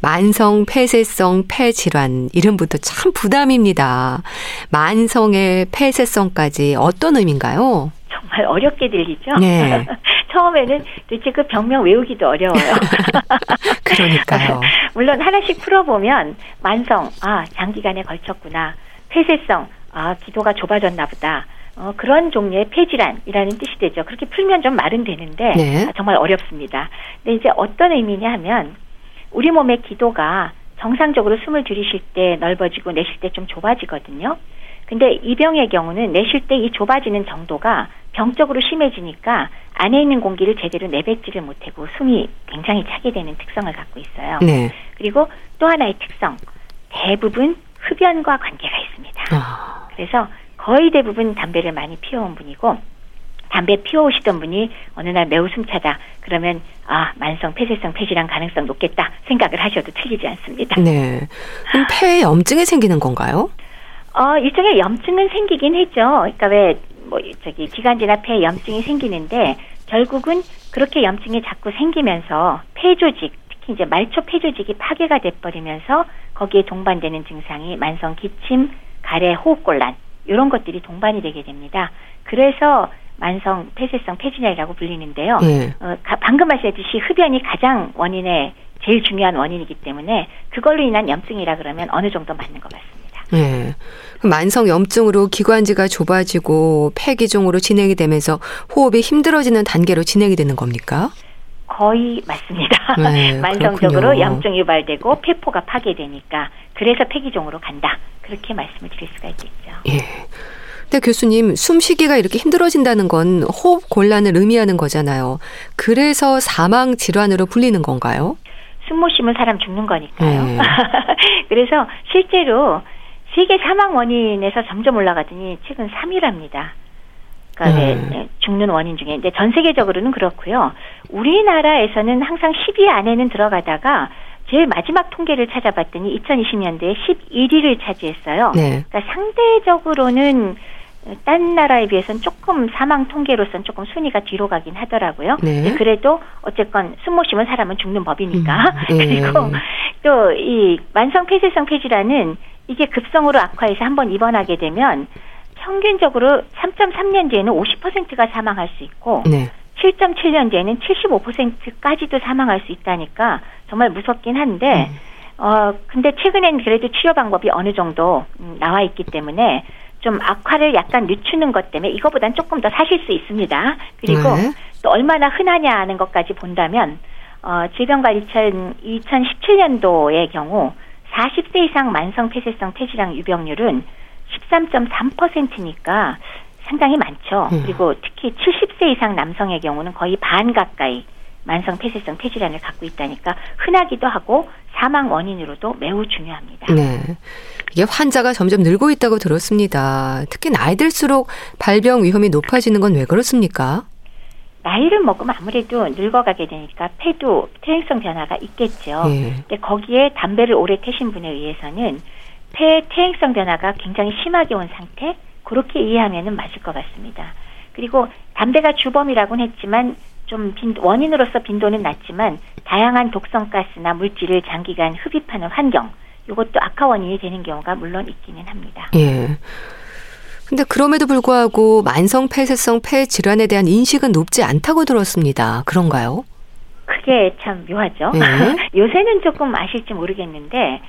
Speaker 1: 만성 폐쇄성 폐질환 이름부터 참 부담입니다. 만성의 폐쇄성까지 어떤 의미인가요?
Speaker 3: 정말 어렵게 들리죠? 네. 처음에는 도대체 그 병명 외우기도 어려워요.
Speaker 1: 그러니까요.
Speaker 3: 물론 하나씩 풀어보면 만성, 아, 장기간에 걸쳤구나. 폐쇄성, 아, 기도가 좁아졌나 보다. 어, 그런 종류의 폐질환이라는 뜻이 되죠. 그렇게 풀면 좀 말은 되는데 네. 아, 정말 어렵습니다. 근데 이제 어떤 의미냐 하면 우리 몸의 기도가 정상적으로 숨을 들이쉴 때 넓어지고 내쉴 때 좀 좁아지거든요. 근데 이 병의 경우는 내쉴 때 이 좁아지는 정도가 병적으로 심해지니까 안에 있는 공기를 제대로 내뱉지를 못하고 숨이 굉장히 차게 되는 특성을 갖고 있어요. 네. 그리고 또 하나의 특성, 대부분 흡연과 관계가 있습니다. 아. 그래서 거의 대부분 담배를 많이 피워온 분이고 담배 피워오시던 분이 어느 날 매우 숨차다. 그러면 아 만성 폐쇄성 폐질환 가능성 높겠다 생각을 하셔도 틀리지 않습니다.
Speaker 1: 네. 그럼 폐에 염증이 생기는 건가요?
Speaker 3: 어 일종의 염증은 생기긴 했죠. 그러니까 왜 뭐 저기 기관지나 폐에 염증이 생기는데 결국은 그렇게 염증이 자꾸 생기면서 폐 조직 특히 이제 말초 폐 조직이 파괴가 돼버리면서 거기에 동반되는 증상이 만성 기침, 가래, 호흡곤란 이런 것들이 동반이 되게 됩니다. 그래서 만성 폐쇄성 폐진혈이라고 불리는데요. 네. 어, 가, 방금 말씀하셨듯이 흡연이 가장 원인의 제일 중요한 원인이기 때문에 그걸로 인한 염증이라 그러면 어느 정도 맞는 것 같습니다. 네.
Speaker 1: 만성 염증으로 기관지가 좁아지고 폐기종으로 진행이 되면서 호흡이 힘들어지는 단계로 진행이 되는 겁니까?
Speaker 3: 거의 맞습니다. 네, 만성적으로 염증이 유발되고 폐포가 파괴되니까 그래서 폐기종으로 간다. 그렇게 말씀을 드릴 수가 있겠죠. 예.
Speaker 1: 근데 교수님, 숨쉬기가 이렇게 힘들어진다는 건 호흡 곤란을 의미하는 거잖아요. 그래서 사망 질환으로 불리는 건가요?
Speaker 3: 숨 못 쉬면 사람 죽는 거니까요. 네. 그래서 실제로 세계 사망 원인에서 점점 올라가더니 최근 3위랍니다. 그러니까 네. 네. 죽는 원인 중에. 근데 전 세계적으로는 그렇고요. 우리나라에서는 항상 10위 안에는 들어가다가 제일 마지막 통계를 찾아봤더니 2020년대에 11위를 차지했어요. 네. 그러니까 상대적으로는 딴 나라에 비해서는 조금 사망 통계로서는 조금 순위가 뒤로 가긴 하더라고요. 네. 그래도 어쨌건 숨못 쉬면 사람은 죽는 법이니까. 음, 네. 그리고 또 이 만성 폐쇄성 폐질환은 이게 급성으로 악화해서 한번 입원하게 되면 평균적으로 3.3년 뒤에는 50%가 사망할 수 있고 네. 7.7년 뒤에는 75%까지도 사망할 수 있다니까 정말 무섭긴 한데 음. 어 근데 최근엔 그래도 치료 방법이 어느 정도 음, 나와 있기 때문에 좀 악화를 약간 늦추는 것 때문에 이거보단 조금 더 사실 수 있습니다. 그리고 네. 또 얼마나 흔하냐 하는 것까지 본다면 어 질병관리청 2017년도의 경우 40세 이상 만성 폐쇄성 폐질환 유병률은 13.3%니까 상당히 많죠. 음. 그리고 특히 70세 이상 남성의 경우는 거의 반 가까이 만성 폐쇄성 폐질환을 갖고 있다니까 흔하기도 하고 사망 원인으로도 매우 중요합니다.
Speaker 1: 네. 이게 환자가 점점 늘고 있다고 들었습니다. 특히 나이 들수록 발병 위험이 높아지는 건 왜 그렇습니까?
Speaker 3: 나이를 먹으면 아무래도 늙어가게 되니까 폐도 퇴행성 변화가 있겠죠.
Speaker 1: 예.
Speaker 3: 근데 거기에 담배를 오래 태신 분에 의해서는 폐 퇴행성 변화가 굉장히 심하게 온 상태 그렇게 이해하면은 맞을 것 같습니다. 그리고 담배가 주범이라고는 했지만 좀 빈, 원인으로서 빈도는 낮지만 다양한 독성 가스나 물질을 장기간 흡입하는 환경 이것도 악화 원인이 되는 경우가 물론 있기는 합니다.
Speaker 1: 예. 근데 그럼에도 불구하고 만성 폐쇄성 폐 질환에 대한 인식은 높지 않다고 들었습니다. 그런가요?
Speaker 3: 그게 참 묘하죠.
Speaker 1: 예.
Speaker 3: 요새는 조금 아실지 모르겠는데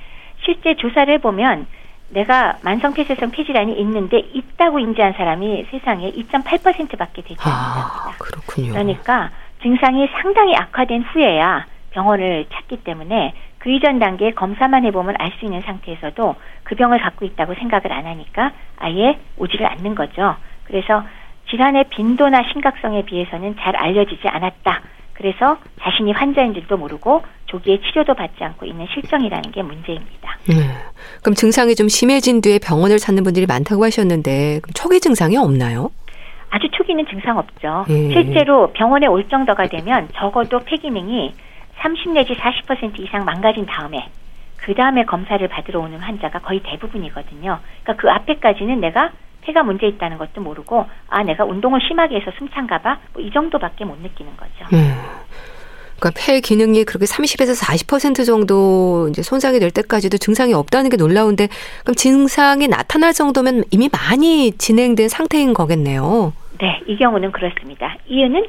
Speaker 3: 실제 조사를 해보면 내가 만성 폐쇄성 폐질환이 있는데 있다고 인지한 사람이 세상에 2.8%밖에 되지 않는답니다.
Speaker 1: 아, 그렇군요.
Speaker 3: 그러니까 증상이 상당히 악화된 후에야 병원을 찾기 때문에 그 이전 단계에 검사만 해보면 알 수 있는 상태에서도 그 병을 갖고 있다고 생각을 안 하니까 아예 오지를 않는 거죠. 그래서 질환의 빈도나 심각성에 비해서는 잘 알려지지 않았다. 그래서 자신이 환자인 줄도 모르고 조기에 치료도 받지 않고 있는 실정이라는 게 문제입니다.
Speaker 1: 네. 그럼 증상이 좀 심해진 뒤에 병원을 찾는 분들이 많다고 하셨는데 초기 증상이 없나요?
Speaker 3: 아주 초기는 증상 없죠.
Speaker 1: 예.
Speaker 3: 실제로 병원에 올 정도가 되면 적어도 폐 기능이 30 내지 40% 이상 망가진 다음에 그 다음에 검사를 받으러 오는 환자가 거의 대부분이거든요. 그러니까 그 앞에까지는 내가 폐가 문제 있다는 것도 모르고 아 내가 운동을 심하게 해서 숨찬가 봐. 뭐 이 정도밖에 못 느끼는 거죠.
Speaker 1: 음. 그러니까 폐 기능이 그렇게 30에서 40% 정도 이제 손상이 될 때까지도 증상이 없다는 게 놀라운데 그럼 증상이 나타날 정도면 이미 많이 진행된 상태인 거겠네요.
Speaker 3: 네, 이 경우는 그렇습니다. 이유는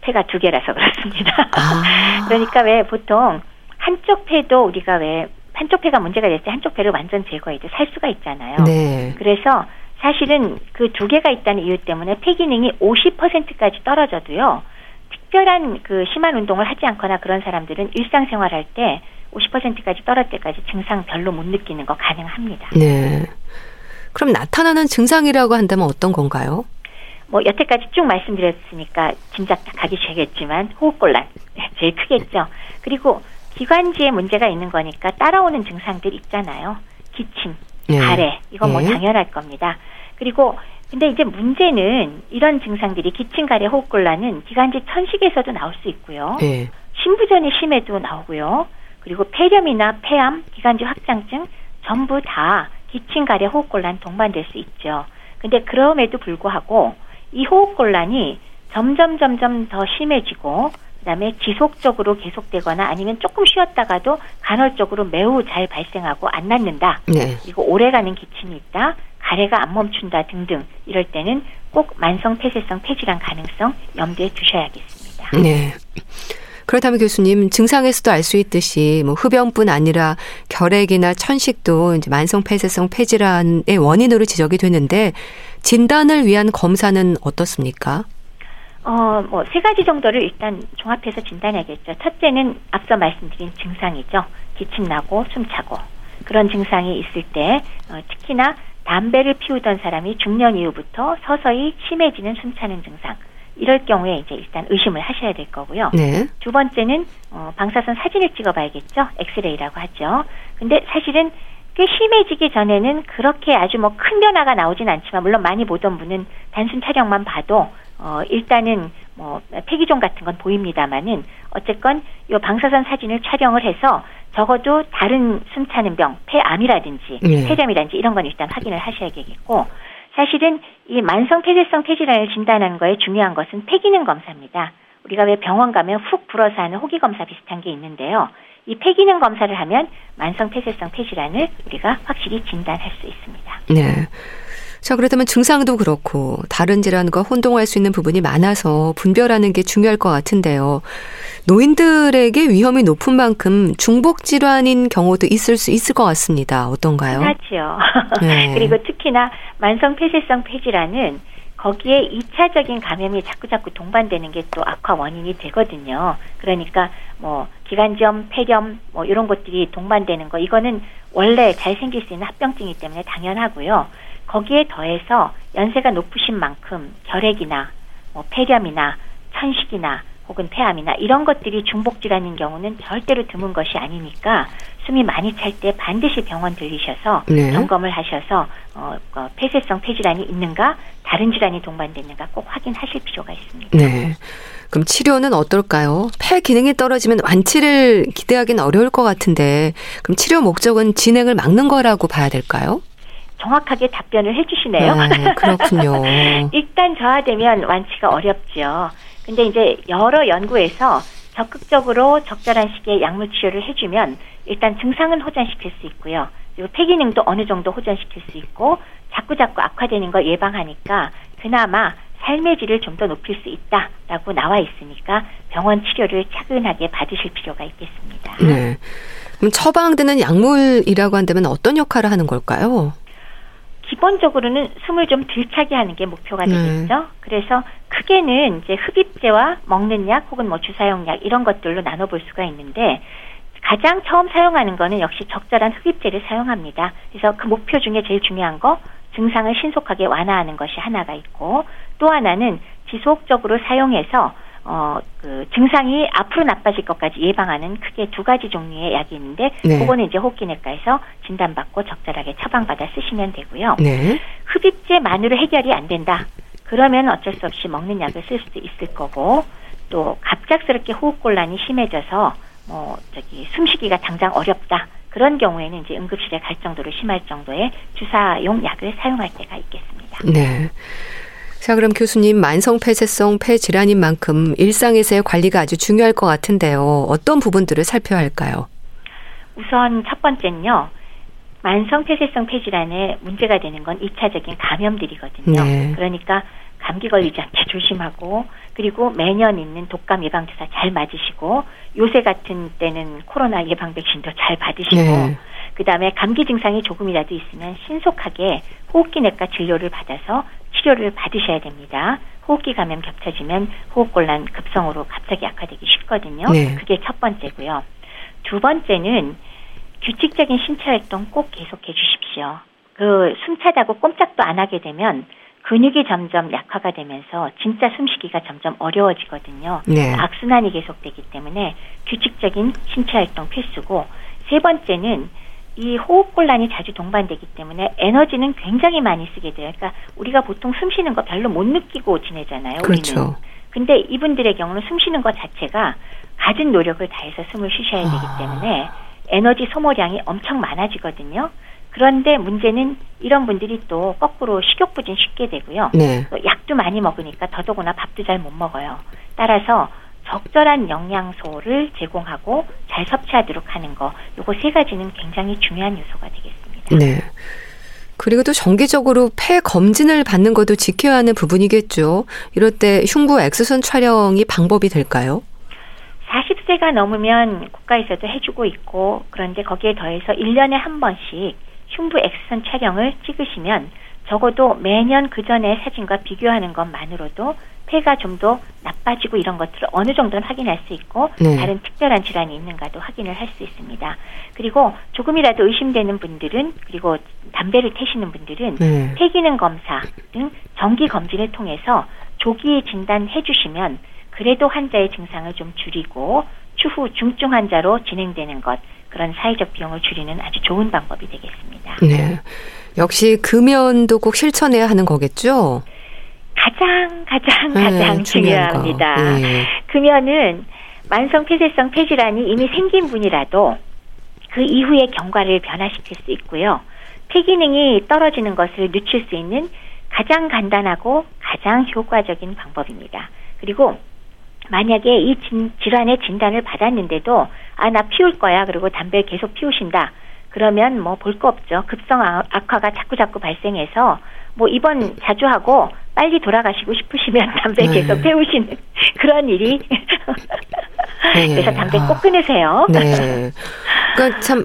Speaker 3: 폐가 두 개라서 그렇습니다.
Speaker 1: 아.
Speaker 3: 그러니까 왜 보통 한쪽 폐도 우리가 왜 한쪽 폐가 문제가 됐을 때 한쪽 폐를 완전 제거해도 살 수가 있잖아요.
Speaker 1: 네.
Speaker 3: 그래서 사실은 그 두 개가 있다는 이유 때문에 폐 기능이 50%까지 떨어져도요. 특별한 그 심한 운동을 하지 않거나 그런 사람들은 일상생활 할때 50%까지 떨어질 때까지 증상 별로 못 느끼는 거 가능합니다.
Speaker 1: 네. 그럼 나타나는 증상이라고 한다면 어떤 건가요?
Speaker 3: 뭐 여태까지 쭉 말씀드렸으니까 짐작 다 가기 쉬겠지만 호흡곤란 제일 크겠죠. 그리고 기관지에 문제가 있는 거니까 따라오는 증상들 있잖아요. 기침,
Speaker 1: 네.
Speaker 3: 가래 이건 뭐
Speaker 1: 네.
Speaker 3: 당연할 겁니다. 그리고 근데 이제 문제는 이런 증상들이 기침, 가래, 호흡곤란은 기관지 천식에서도 나올 수 있고요.
Speaker 1: 네.
Speaker 3: 신부전이 심해도 나오고요. 그리고 폐렴이나 폐암, 기관지 확장증 전부 다 기침, 가래, 호흡곤란 동반될 수 있죠. 근데 그럼에도 불구하고 이 호흡곤란이 점점 점점 더 심해지고 그다음에 지속적으로 계속되거나 아니면 조금 쉬었다가도 간헐적으로 매우 잘 발생하고 안 낫는다.
Speaker 1: 네.
Speaker 3: 그리고 오래가는 기침이 있다. 가래가 안 멈춘다 등등 이럴 때는 꼭 만성 폐쇄성 폐질환 가능성 염두에 두셔야겠습니다.
Speaker 1: 네. 그렇다면 교수님 증상에서도 알 수 있듯이 뭐 흡연뿐 아니라 결핵이나 천식도 이제 만성 폐쇄성 폐질환의 원인으로 지적이 되는데 진단을 위한 검사는 어떻습니까?
Speaker 3: 어, 뭐, 세 가지 정도를 일단 종합해서 진단해야겠죠. 첫째는 앞서 말씀드린 증상이죠. 기침 나고 숨 차고. 그런 증상이 있을 때, 어, 특히나 담배를 피우던 사람이 중년 이후부터 서서히 심해지는 숨 차는 증상. 이럴 경우에 이제 일단 의심을 하셔야 될 거고요.
Speaker 1: 네.
Speaker 3: 두 번째는 어, 방사선 사진을 찍어봐야겠죠. 엑스레이라고 하죠. 근데 사실은 꽤 심해지기 전에는 그렇게 아주 뭐 큰 변화가 나오진 않지만 물론 많이 보던 분은 단순 촬영만 봐도 어, 일단은 뭐 폐기종 같은 건 보입니다만은 어쨌건 요 방사선 사진을 촬영을 해서 적어도 다른 숨차는 병, 폐암이라든지
Speaker 1: 네.
Speaker 3: 폐렴이라든지 이런 건 일단 확인을 하셔야겠고 사실은 이 만성 폐쇄성 폐질환을 진단하는 거에 중요한 것은 폐기능 검사입니다. 우리가 왜 병원 가면 훅 불어서 하는 호기 검사 비슷한 게 있는데요. 이 폐기능 검사를 하면 만성 폐쇄성 폐질환을 우리가 확실히 진단할 수 있습니다.
Speaker 1: 네. 자, 그렇다면 증상도 그렇고 다른 질환과 혼동할 수 있는 부분이 많아서 분별하는 게 중요할 것 같은데요. 노인들에게 위험이 높은 만큼 중복 질환인 경우도 있을 수 있을 것 같습니다. 어떤가요?
Speaker 3: 하지요.
Speaker 1: 네.
Speaker 3: 그리고 특히나 만성 폐쇄성 폐질환은 거기에 이차적인 감염이 자꾸자꾸 동반되는 게 또 악화 원인이 되거든요. 그러니까 뭐 기관지염, 폐렴 뭐 이런 것들이 동반되는 거 이거는 원래 잘 생길 수 있는 합병증이기 때문에 당연하고요. 거기에 더해서 연세가 높으신 만큼 결핵이나 뭐 폐렴이나 천식이나 혹은 폐암이나 이런 것들이 중복 질환인 경우는 절대로 드문 것이 아니니까 숨이 많이 찰 때 반드시 병원 들리셔서 네. 점검을 하셔서 어, 어, 폐쇄성 폐질환이 있는가 다른 질환이 동반됐는가 꼭 확인하실 필요가 있습니다.
Speaker 1: 네. 그럼 치료는 어떨까요? 폐 기능이 떨어지면 완치를 기대하기는 어려울 것 같은데 그럼 치료 목적은 진행을 막는 거라고 봐야 될까요?
Speaker 3: 정확하게 답변을 해주시네요.
Speaker 1: 네, 그렇군요.
Speaker 3: 일단 저하되면 완치가 어렵죠. 근데 이제 여러 연구에서 적극적으로 적절한 시기에 약물 치료를 해주면 일단 증상은 호전시킬 수 있고요. 그리고 폐기능도 어느 정도 호전시킬 수 있고 자꾸 자꾸 악화되는 걸 예방하니까 그나마 삶의 질을 좀 더 높일 수 있다라고 나와 있으니까 병원 치료를 차근하게 받으실 필요가 있겠습니다.
Speaker 1: 네. 그럼 처방되는 약물이라고 한다면 어떤 역할을 하는 걸까요?
Speaker 3: 기본적으로는 숨을 좀 들차게 하는 게 목표가 네. 되겠죠. 그래서 크게는 이제 흡입제와 먹는 약 혹은 뭐 주사용 약 이런 것들로 나눠볼 수가 있는데 가장 처음 사용하는 거는 역시 적절한 흡입제를 사용합니다. 그래서 그 목표 중에 제일 중요한 거 증상을 신속하게 완화하는 것이 하나가 있고 또 하나는 지속적으로 사용해서 어, 그 증상이 앞으로 나빠질 것까지 예방하는 크게 두 가지 종류의 약이 있는데 네. 그거는 이제 호흡기내과에서 진단받고 적절하게 처방받아 쓰시면 되고요. 네. 흡입제만으로 해결이 안 된다. 그러면 어쩔 수 없이 먹는 약을 쓸 수도 있을 거고 또 갑작스럽게 호흡곤란이 심해져서 뭐 저기 숨쉬기가 당장 어렵다. 그런 경우에는 이제 응급실에 갈 정도로 심할 정도의 주사용 약을 사용할 때가 있겠습니다.
Speaker 1: 네. 자, 그럼 교수님, 만성 폐쇄성 폐질환인 만큼 일상에서의 관리가 아주 중요할 것 같은데요. 어떤 부분들을 살펴야 할까요?
Speaker 3: 우선 첫 번째는요. 만성 폐쇄성 폐질환에 문제가 되는 건 2차적인 감염들이거든요. 네. 그러니까 감기 걸리지 않게 조심하고 그리고 매년 있는 독감 예방 주사 잘 맞으시고 요새 같은 때는 코로나 예방 백신도 잘 받으시고 네. 그다음에 감기 증상이 조금이라도 있으면 신속하게 호흡기 내과 진료를 받아서 치료를 받으셔야 됩니다. 호흡기 감염 겹쳐지면 호흡곤란 급성으로 갑자기 악화되기 쉽거든요. 네. 그게 첫 번째고요. 두 번째는 규칙적인 신체 활동 꼭 계속해 주십시오. 그 숨차다고 꼼짝도 안 하게 되면 근육이 점점 약화가 되면서 진짜 숨쉬기가 점점 어려워지거든요. 네. 악순환이 계속되기 때문에 규칙적인 신체 활동 필수고 세 번째는 이 호흡곤란이 자주 동반되기 때문에 에너지는 굉장히 많이 쓰게 돼요. 그러니까 우리가 보통 숨 쉬는 거 별로 못 느끼고 지내잖아요. 그렇죠. 우리는. 근데 이분들의 경우는 숨 쉬는 것 자체가 가진 노력을 다해서 숨을 쉬셔야 되기 아. 때문에 에너지 소모량이 엄청 많아지거든요. 그런데 문제는 이런 분들이 또 거꾸로 식욕부진 쉽게 되고요. 네. 약도 많이 먹으니까 더더구나 밥도 잘 못 먹어요. 따라서 적절한 영양소를 제공하고 잘 섭취하도록 하는 거, 요거 세 가지는 굉장히 중요한 요소가 되겠습니다.
Speaker 1: 네. 그리고 또 정기적으로 폐 검진을 받는 것도 지켜야 하는 부분이겠죠. 이럴 때 흉부 엑스선 촬영이 방법이 될까요?
Speaker 3: 40세가 넘으면 국가에서도 해주고 있고, 그런데 거기에 더해서 1년에 한 번씩 흉부 엑스선 촬영을 찍으시면 적어도 매년 그 전에 사진과 비교하는 것만으로도 폐가 좀 더 나빠지고 이런 것들을 어느 정도는 확인할 수 있고 네. 다른 특별한 질환이 있는가도 확인을 할 수 있습니다. 그리고 조금이라도 의심되는 분들은 그리고 담배를 태시는 분들은 네. 폐기능 검사 등 정기 검진을 통해서 조기 진단해 주시면 그래도 환자의 증상을 좀 줄이고 추후 중증 환자로 진행되는 것 그런 사회적 비용을 줄이는 아주 좋은 방법이 되겠습니다.
Speaker 1: 네. 역시 금연도 꼭 실천해야 하는 거겠죠?
Speaker 3: 가장 가장 네, 가장 중요합니다. 네. 금연은 만성 폐쇄성 폐질환이 이미 생긴 분이라도 그 이후의 경과를 변화시킬 수 있고요. 폐 기능이 떨어지는 것을 늦출 수 있는 가장 간단하고 가장 효과적인 방법입니다. 그리고 만약에 이 진, 질환의 진단을 받았는데도 아 나 피울 거야 그리고 담배 계속 피우신다 그러면 뭐 볼 거 없죠 급성 아, 악화가 자꾸 자꾸 발생해서 뭐 입원 자주 하고 빨리 돌아가시고 싶으시면 담배 네. 계속 피우시는 그런 일이 네. 그래서 담배 꼭 끊으세요.
Speaker 1: 네. 그러니까 참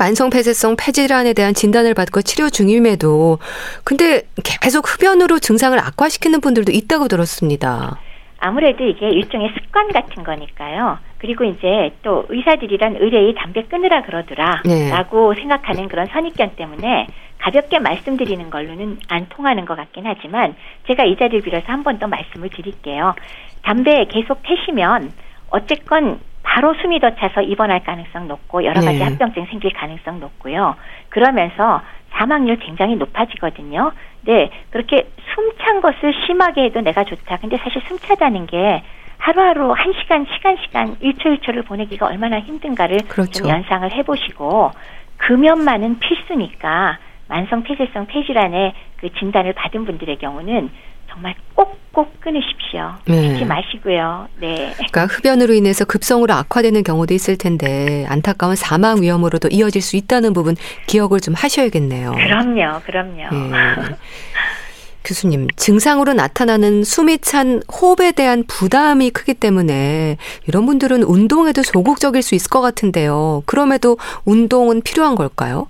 Speaker 1: 만성 폐쇄성 폐질환에 대한 진단을 받고 치료 중임에도 근데 계속 흡연으로 증상을 악화시키는 분들도 있다고 들었습니다.
Speaker 3: 아무래도 이게 일종의 습관 같은 거니까요. 그리고 이제 또 의사들이란 의뢰의 담배 끊으라 그러더라 네. 라고 생각하는 그런 선입견 때문에 가볍게 말씀드리는 걸로는 안 통하는 것 같긴 하지만 제가 이 자리를 빌어서 한 번 더 말씀을 드릴게요. 담배 계속 태시면 어쨌건 바로 숨이 더 차서 입원할 가능성 높고 여러 가지 네. 합병증 생길 가능성 높고요. 그러면서 사망률 굉장히 높아지거든요. 네, 그렇게 숨 찬 것을 심하게 해도 내가 좋다. 근데 사실 숨 차다는 게 하루하루 한 시간, 시간, 시간, 일초 일초를 보내기가 얼마나 힘든가를 그렇죠. 좀 연상을 해보시고 금연만은 필수니까 만성 폐쇄성 폐질환의 그 진단을 받은 분들의 경우는 정말 꼭꼭 끊으십시오. 네. 잊지 마시고요. 네.
Speaker 1: 그러니까 흡연으로 인해서 급성으로 악화되는 경우도 있을 텐데 안타까운 사망 위험으로도 이어질 수 있다는 부분 기억을 좀 하셔야겠네요.
Speaker 3: 그럼요, 그럼요. 네.
Speaker 1: 교수님, 증상으로 나타나는 숨이 찬 호흡에 대한 부담이 크기 때문에 이런 분들은 운동에도 소극적일 수 있을 것 같은데요. 그럼에도 운동은 필요한 걸까요?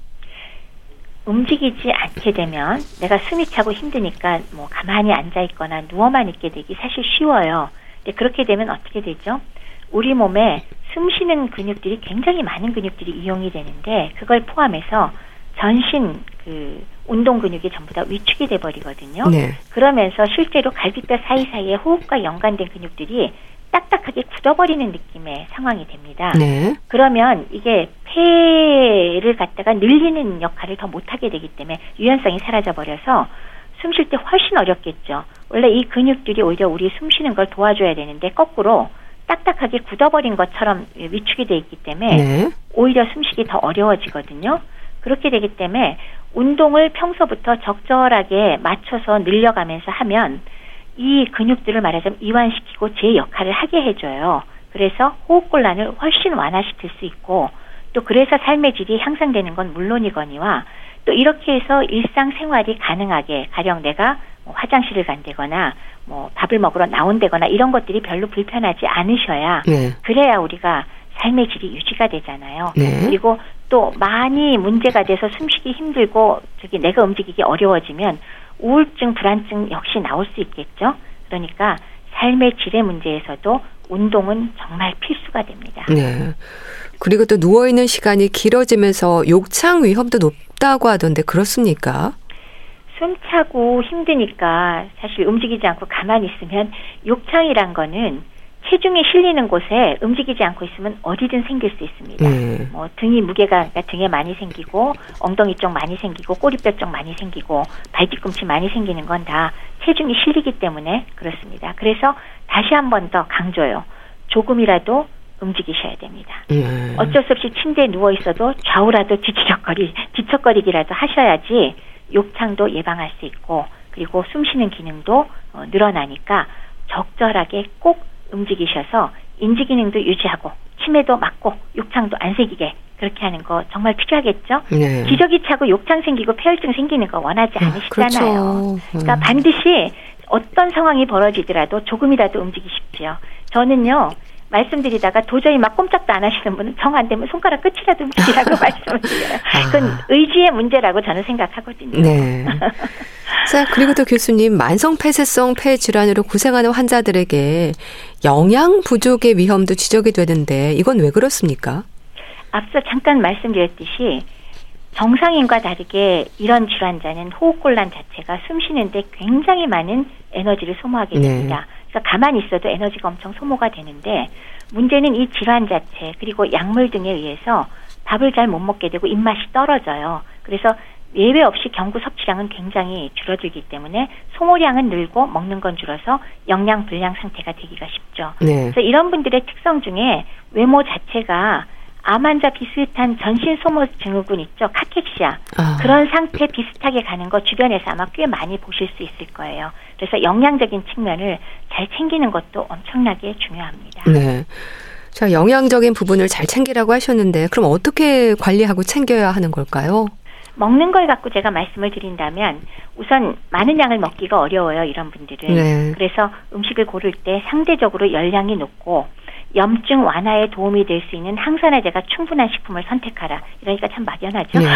Speaker 3: 움직이지 않게 되면 내가 숨이 차고 힘드니까 뭐 가만히 앉아 있거나 누워만 있게 되기 사실 쉬워요. 근데 그렇게 되면 어떻게 되죠? 우리 몸에 숨 쉬는 근육들이 굉장히 많은 근육들이 이용이 되는데 그걸 포함해서 전신 그 운동 근육이 전부 다 위축이 돼 버리거든요. 네. 그러면서 실제로 갈비뼈 사이사이에 호흡과 연관된 근육들이 딱딱하게 굳어버리는 느낌의 상황이 됩니다. 네. 그러면 이게 폐를 갖다가 늘리는 역할을 더 못하게 되기 때문에 유연성이 사라져 버려서 숨 쉴 때 훨씬 어렵겠죠. 원래 이 근육들이 오히려 우리 숨 쉬는 걸 도와줘야 되는데 거꾸로 딱딱하게 굳어버린 것처럼 위축이 돼 있기 때문에 네. 오히려 숨쉬기 더 어려워지거든요. 그렇게 되기 때문에 운동을 평소부터 적절하게 맞춰서 늘려가면서 하면 이 근육들을 말하자면 이완시키고 제 역할을 하게 해줘요. 그래서 호흡곤란을 훨씬 완화시킬 수 있고 또 그래서 삶의 질이 향상되는 건 물론이거니와 또 이렇게 해서 일상생활이 가능하게 가령 내가 뭐 화장실을 간다거나 뭐 밥을 먹으러 나온다거나 이런 것들이 별로 불편하지 않으셔야 네. 그래야 우리가 삶의 질이 유지가 되잖아요. 네. 그리고 또 많이 문제가 돼서 숨쉬기 힘들고 저기 내가 움직이기 어려워지면 우울증, 불안증 역시 나올 수 있겠죠. 그러니까 삶의 질의 문제에서도 운동은 정말 필수가 됩니다. 네.
Speaker 1: 그리고 또 누워 있는 시간이 길어지면서 욕창 위험도 높다고 하던데 그렇습니까?
Speaker 3: 숨 차고 힘드니까 사실 움직이지 않고 가만히 있으면 욕창이란 거는 체중이 실리는 곳에 움직이지 않고 있으면 어디든 생길 수 있습니다. 음. 뭐 등이 무게가 그러니까 등에 많이 생기고 엉덩이 쪽 많이 생기고 꼬리뼈 쪽 많이 생기고 발뒤꿈치 많이 생기는 건 다 체중이 실리기 때문에 그렇습니다. 그래서 다시 한 번 더 강조요. 조금이라도 움직이셔야 됩니다. 음. 어쩔 수 없이 침대에 누워 있어도 좌우라도 뒤치적거리 뒤척거리기라도 하셔야지 욕창도 예방할 수 있고 그리고 숨쉬는 기능도 어, 늘어나니까 적절하게 꼭 움직이셔서 인지 기능도 유지하고 치매도 막고 욕창도 안 생기게 그렇게 하는 거 정말 필요하겠죠. 네. 기저귀 차고 욕창 생기고 폐혈증 생기는 거 원하지 아, 않으시잖아요. 그렇죠. 그러니까 음. 반드시 어떤 상황이 벌어지더라도 조금이라도 움직이십시오. 저는요 말씀드리다가 도저히 막 꼼짝도 안 하시는 분은 정 안 되면 손가락 끝이라도 움직이라고 말씀을 드려요. 그건 아. 의지의 문제라고 저는 생각하거든요. 네.
Speaker 1: 자, 그리고 또 교수님, 만성 폐쇄성 폐 질환으로 고생하는 환자들에게 영양 부족의 위험도 지적이 되는데 이건 왜 그렇습니까?
Speaker 3: 앞서 잠깐 말씀드렸듯이 정상인과 다르게 이런 질환자는 호흡곤란 자체가 숨 쉬는데 굉장히 많은 에너지를 소모하게 네. 됩니다. 네. 그래서 가만히 있어도 에너지가 엄청 소모가 되는데 문제는 이 질환 자체 그리고 약물 등에 의해서 밥을 잘 못 먹게 되고 입맛이 떨어져요. 그래서 예외 없이 경구 섭취량은 굉장히 줄어들기 때문에 소모량은 늘고 먹는 건 줄어서 영양 불량 상태가 되기가 쉽죠. 네. 그래서 이런 분들의 특성 중에 외모 자체가 암 환자 비슷한 전신 소모 증후군 있죠. 카케시아. 아. 그런 상태 비슷하게 가는 거 주변에서 아마 꽤 많이 보실 수 있을 거예요. 그래서 영양적인 측면을 잘 챙기는 것도 엄청나게 중요합니다. 네.
Speaker 1: 자, 영양적인 부분을 잘 챙기라고 하셨는데 그럼 어떻게 관리하고 챙겨야 하는 걸까요?
Speaker 3: 먹는 걸 갖고 제가 말씀을 드린다면 우선 많은 양을 먹기가 어려워요 이런 분들은 네. 그래서 음식을 고를 때 상대적으로 열량이 높고 염증 완화에 도움이 될 수 있는 항산화제가 충분한 식품을 선택하라. 이러니까 참 막연하죠. 네.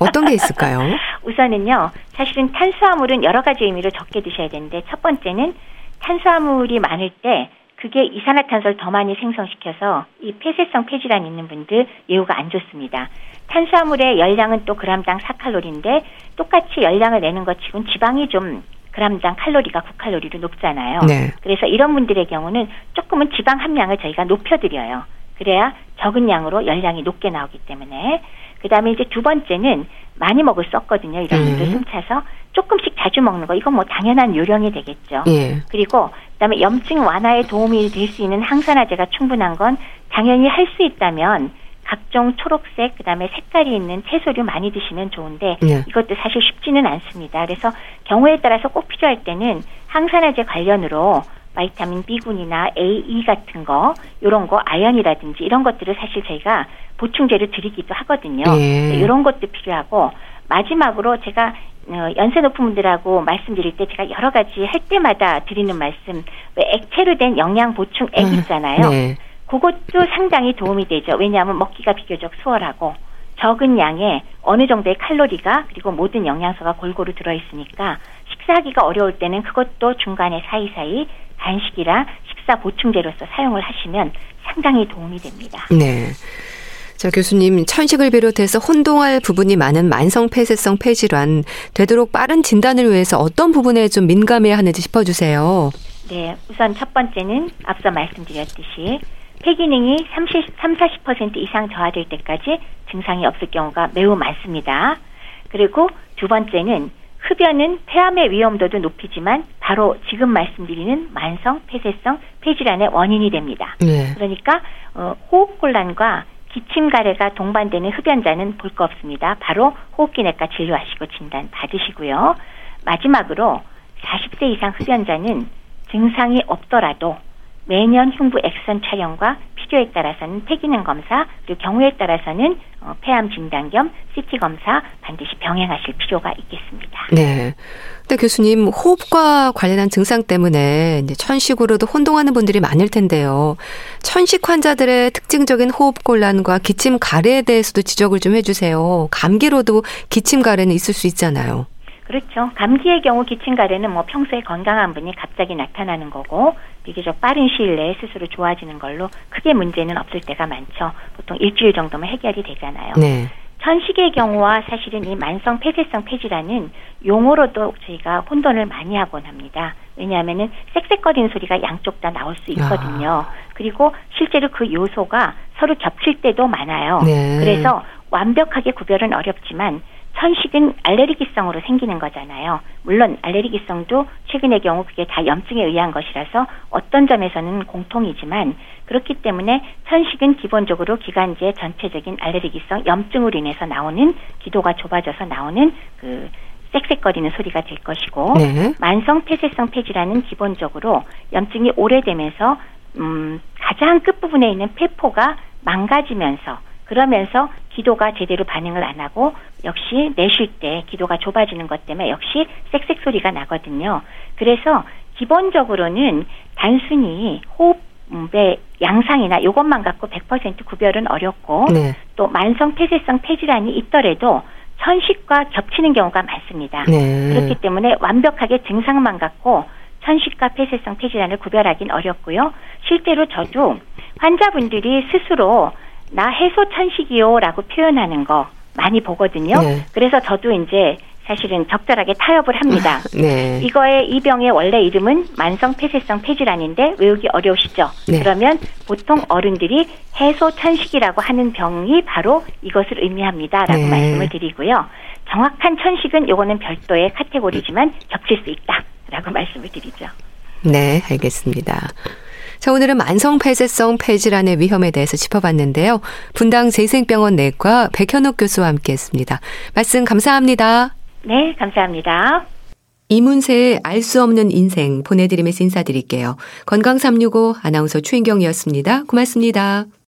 Speaker 1: 어떤 게 있을까요?
Speaker 3: 우선은요. 사실은 탄수화물은 여러 가지 의미로 적게 드셔야 되는데 첫 번째는 탄수화물이 많을 때 그게 이산화탄소를 더 많이 생성시켜서 이 폐쇄성 폐질환 있는 분들 예후가 안 좋습니다. 탄수화물의 열량은 또 그람당 4칼로리인데 똑같이 열량을 내는 것 치곤 지방이 좀 그람당 칼로리가 9칼로리로 높잖아요. 네. 그래서 이런 분들의 경우는 조금은 지방 함량을 저희가 높여드려요. 그래야 적은 양으로 열량이 높게 나오기 때문에 그 다음에 이제 두 번째는 많이 먹을 수 없거든요. 이런 음. 분들 숨 차서 조금씩 자주 먹는 거 이건 뭐 당연한 요령이 되겠죠. 예. 그리고 그다음에 염증 완화에 도움이 될 수 있는 항산화제가 충분한 건 당연히 할 수 있다면 각종 초록색 그다음에 색깔이 있는 채소류 많이 드시면 좋은데 네. 이것도 사실 쉽지는 않습니다. 그래서 경우에 따라서 꼭 필요할 때는 항산화제 관련으로 바이타민 B군이나 A, E 같은 거 이런 거 아연이라든지 이런 것들을 사실 저희가 보충제를 드리기도 하거든요. 예. 이런 것도 필요하고 마지막으로 제가 어, 연세 높은 분들하고 말씀드릴 때 제가 여러 가지 할 때마다 드리는 말씀 왜 액체로 된 영양 보충 액 음, 있잖아요. 네. 그것도 상당히 도움이 되죠. 왜냐하면 먹기가 비교적 수월하고 적은 양에 어느 정도의 칼로리가 그리고 모든 영양소가 골고루 들어 있으니까 식사하기가 어려울 때는 그것도 중간에 사이사이 간식이라 식사 보충제로서 사용을 하시면 상당히 도움이 됩니다.
Speaker 1: 네. 자, 교수님, 천식을 비롯해서 혼동할 부분이 많은 만성 폐쇄성 폐질환, 되도록 빠른 진단을 위해서 어떤 부분에 좀 민감해야 하는지 짚어주세요.
Speaker 3: 네, 우선 첫 번째는 앞서 말씀드렸듯이 폐 기능이 30, 3, 40% 이상 저하될 때까지 증상이 없을 경우가 매우 많습니다. 그리고 두 번째는 흡연은 폐암의 위험도도 높이지만 바로 지금 말씀드리는 만성 폐쇄성 폐질환의 원인이 됩니다. 네. 그러니까 어, 호흡곤란과 기침 가래가 동반되는 흡연자는 볼 거 없습니다. 바로 호흡기 내과 진료하시고 진단 받으시고요. 마지막으로 40세 이상 흡연자는 증상이 없더라도 매년 흉부 엑선 촬영과 필요에 따라서는 폐기능 검사 그리고 경우에 따라서는 어, 폐암 진단 겸 CT 검사 반드시 병행하실 필요가 있겠습니다.
Speaker 1: 네. 근데 교수님 호흡과 관련한 증상 때문에 이제 천식으로도 혼동하는 분들이 많을 텐데요. 천식 환자들의 특징적인 호흡 곤란과 기침 가래에 대해서도 지적을 좀 해주세요. 감기로도 기침 가래는 있을 수 있잖아요.
Speaker 3: 그렇죠. 감기의 경우 기침 가래는 뭐 평소에 건강한 분이 갑자기 나타나는 거고 비교적 빠른 시일 내에 스스로 좋아지는 걸로 크게 문제는 없을 때가 많죠. 보통 일주일 정도면 해결이 되잖아요. 네. 천식의 경우와 사실은 이 만성 폐쇄성 폐질환은 용어로도 저희가 혼돈을 많이 하곤 합니다. 왜냐하면은 쌕쌕거리는 소리가 양쪽 다 나올 수 있거든요. 아. 그리고 실제로 그 요소가 서로 겹칠 때도 많아요. 네. 그래서 완벽하게 구별은 어렵지만 천식은 알레르기성으로 생기는 거잖아요. 물론 알레르기성도 최근의 경우 그게 다 염증에 의한 것이라서 어떤 점에서는 공통이지만 그렇기 때문에 천식은 기본적으로 기관지의 전체적인 알레르기성 염증으로 인해서 나오는 기도가 좁아져서 나오는 그 쌕쌕거리는 소리가 될 것이고 네. 만성 폐쇄성 폐질환은 기본적으로 염증이 오래되면서 음 가장 끝부분에 있는 폐포가 망가지면서 그러면서 기도가 제대로 반응을 안 하고 역시 내쉴 때 기도가 좁아지는 것 때문에 역시 쌕쌕 소리가 나거든요. 그래서 기본적으로는 단순히 호흡의 양상이나 이것만 갖고 100% 구별은 어렵고 네. 또 만성 폐쇄성 폐질환이 있더라도 천식과 겹치는 경우가 많습니다. 네. 그렇기 때문에 완벽하게 증상만 갖고 천식과 폐쇄성 폐질환을 구별하기는 어렵고요. 실제로 저도 환자분들이 스스로 나 해소 천식이요라고 표현하는 거 많이 보거든요. 네. 그래서 저도 이제 사실은 적절하게 타협을 합니다. 네. 이거의 이 병의 원래 이름은 만성 폐쇄성 폐질환인데 외우기 어려우시죠? 네. 그러면 보통 어른들이 해소 천식이라고 하는 병이 바로 이것을 의미합니다라고 네. 말씀을 드리고요. 정확한 천식은 요거는 별도의 카테고리지만 겹칠 수 있다라고 말씀을 드리죠.
Speaker 1: 네, 알겠습니다. 자, 오늘은 만성 폐쇄성 폐질환의 위험에 대해서 짚어봤는데요. 분당 재생병원 내과 백현욱 교수와 함께 했습니다. 말씀 감사합니다.
Speaker 3: 네, 감사합니다.
Speaker 1: 이문세의 알 수 없는 인생 보내드리면서 인사드릴게요. 건강365 아나운서 추인경이었습니다. 고맙습니다.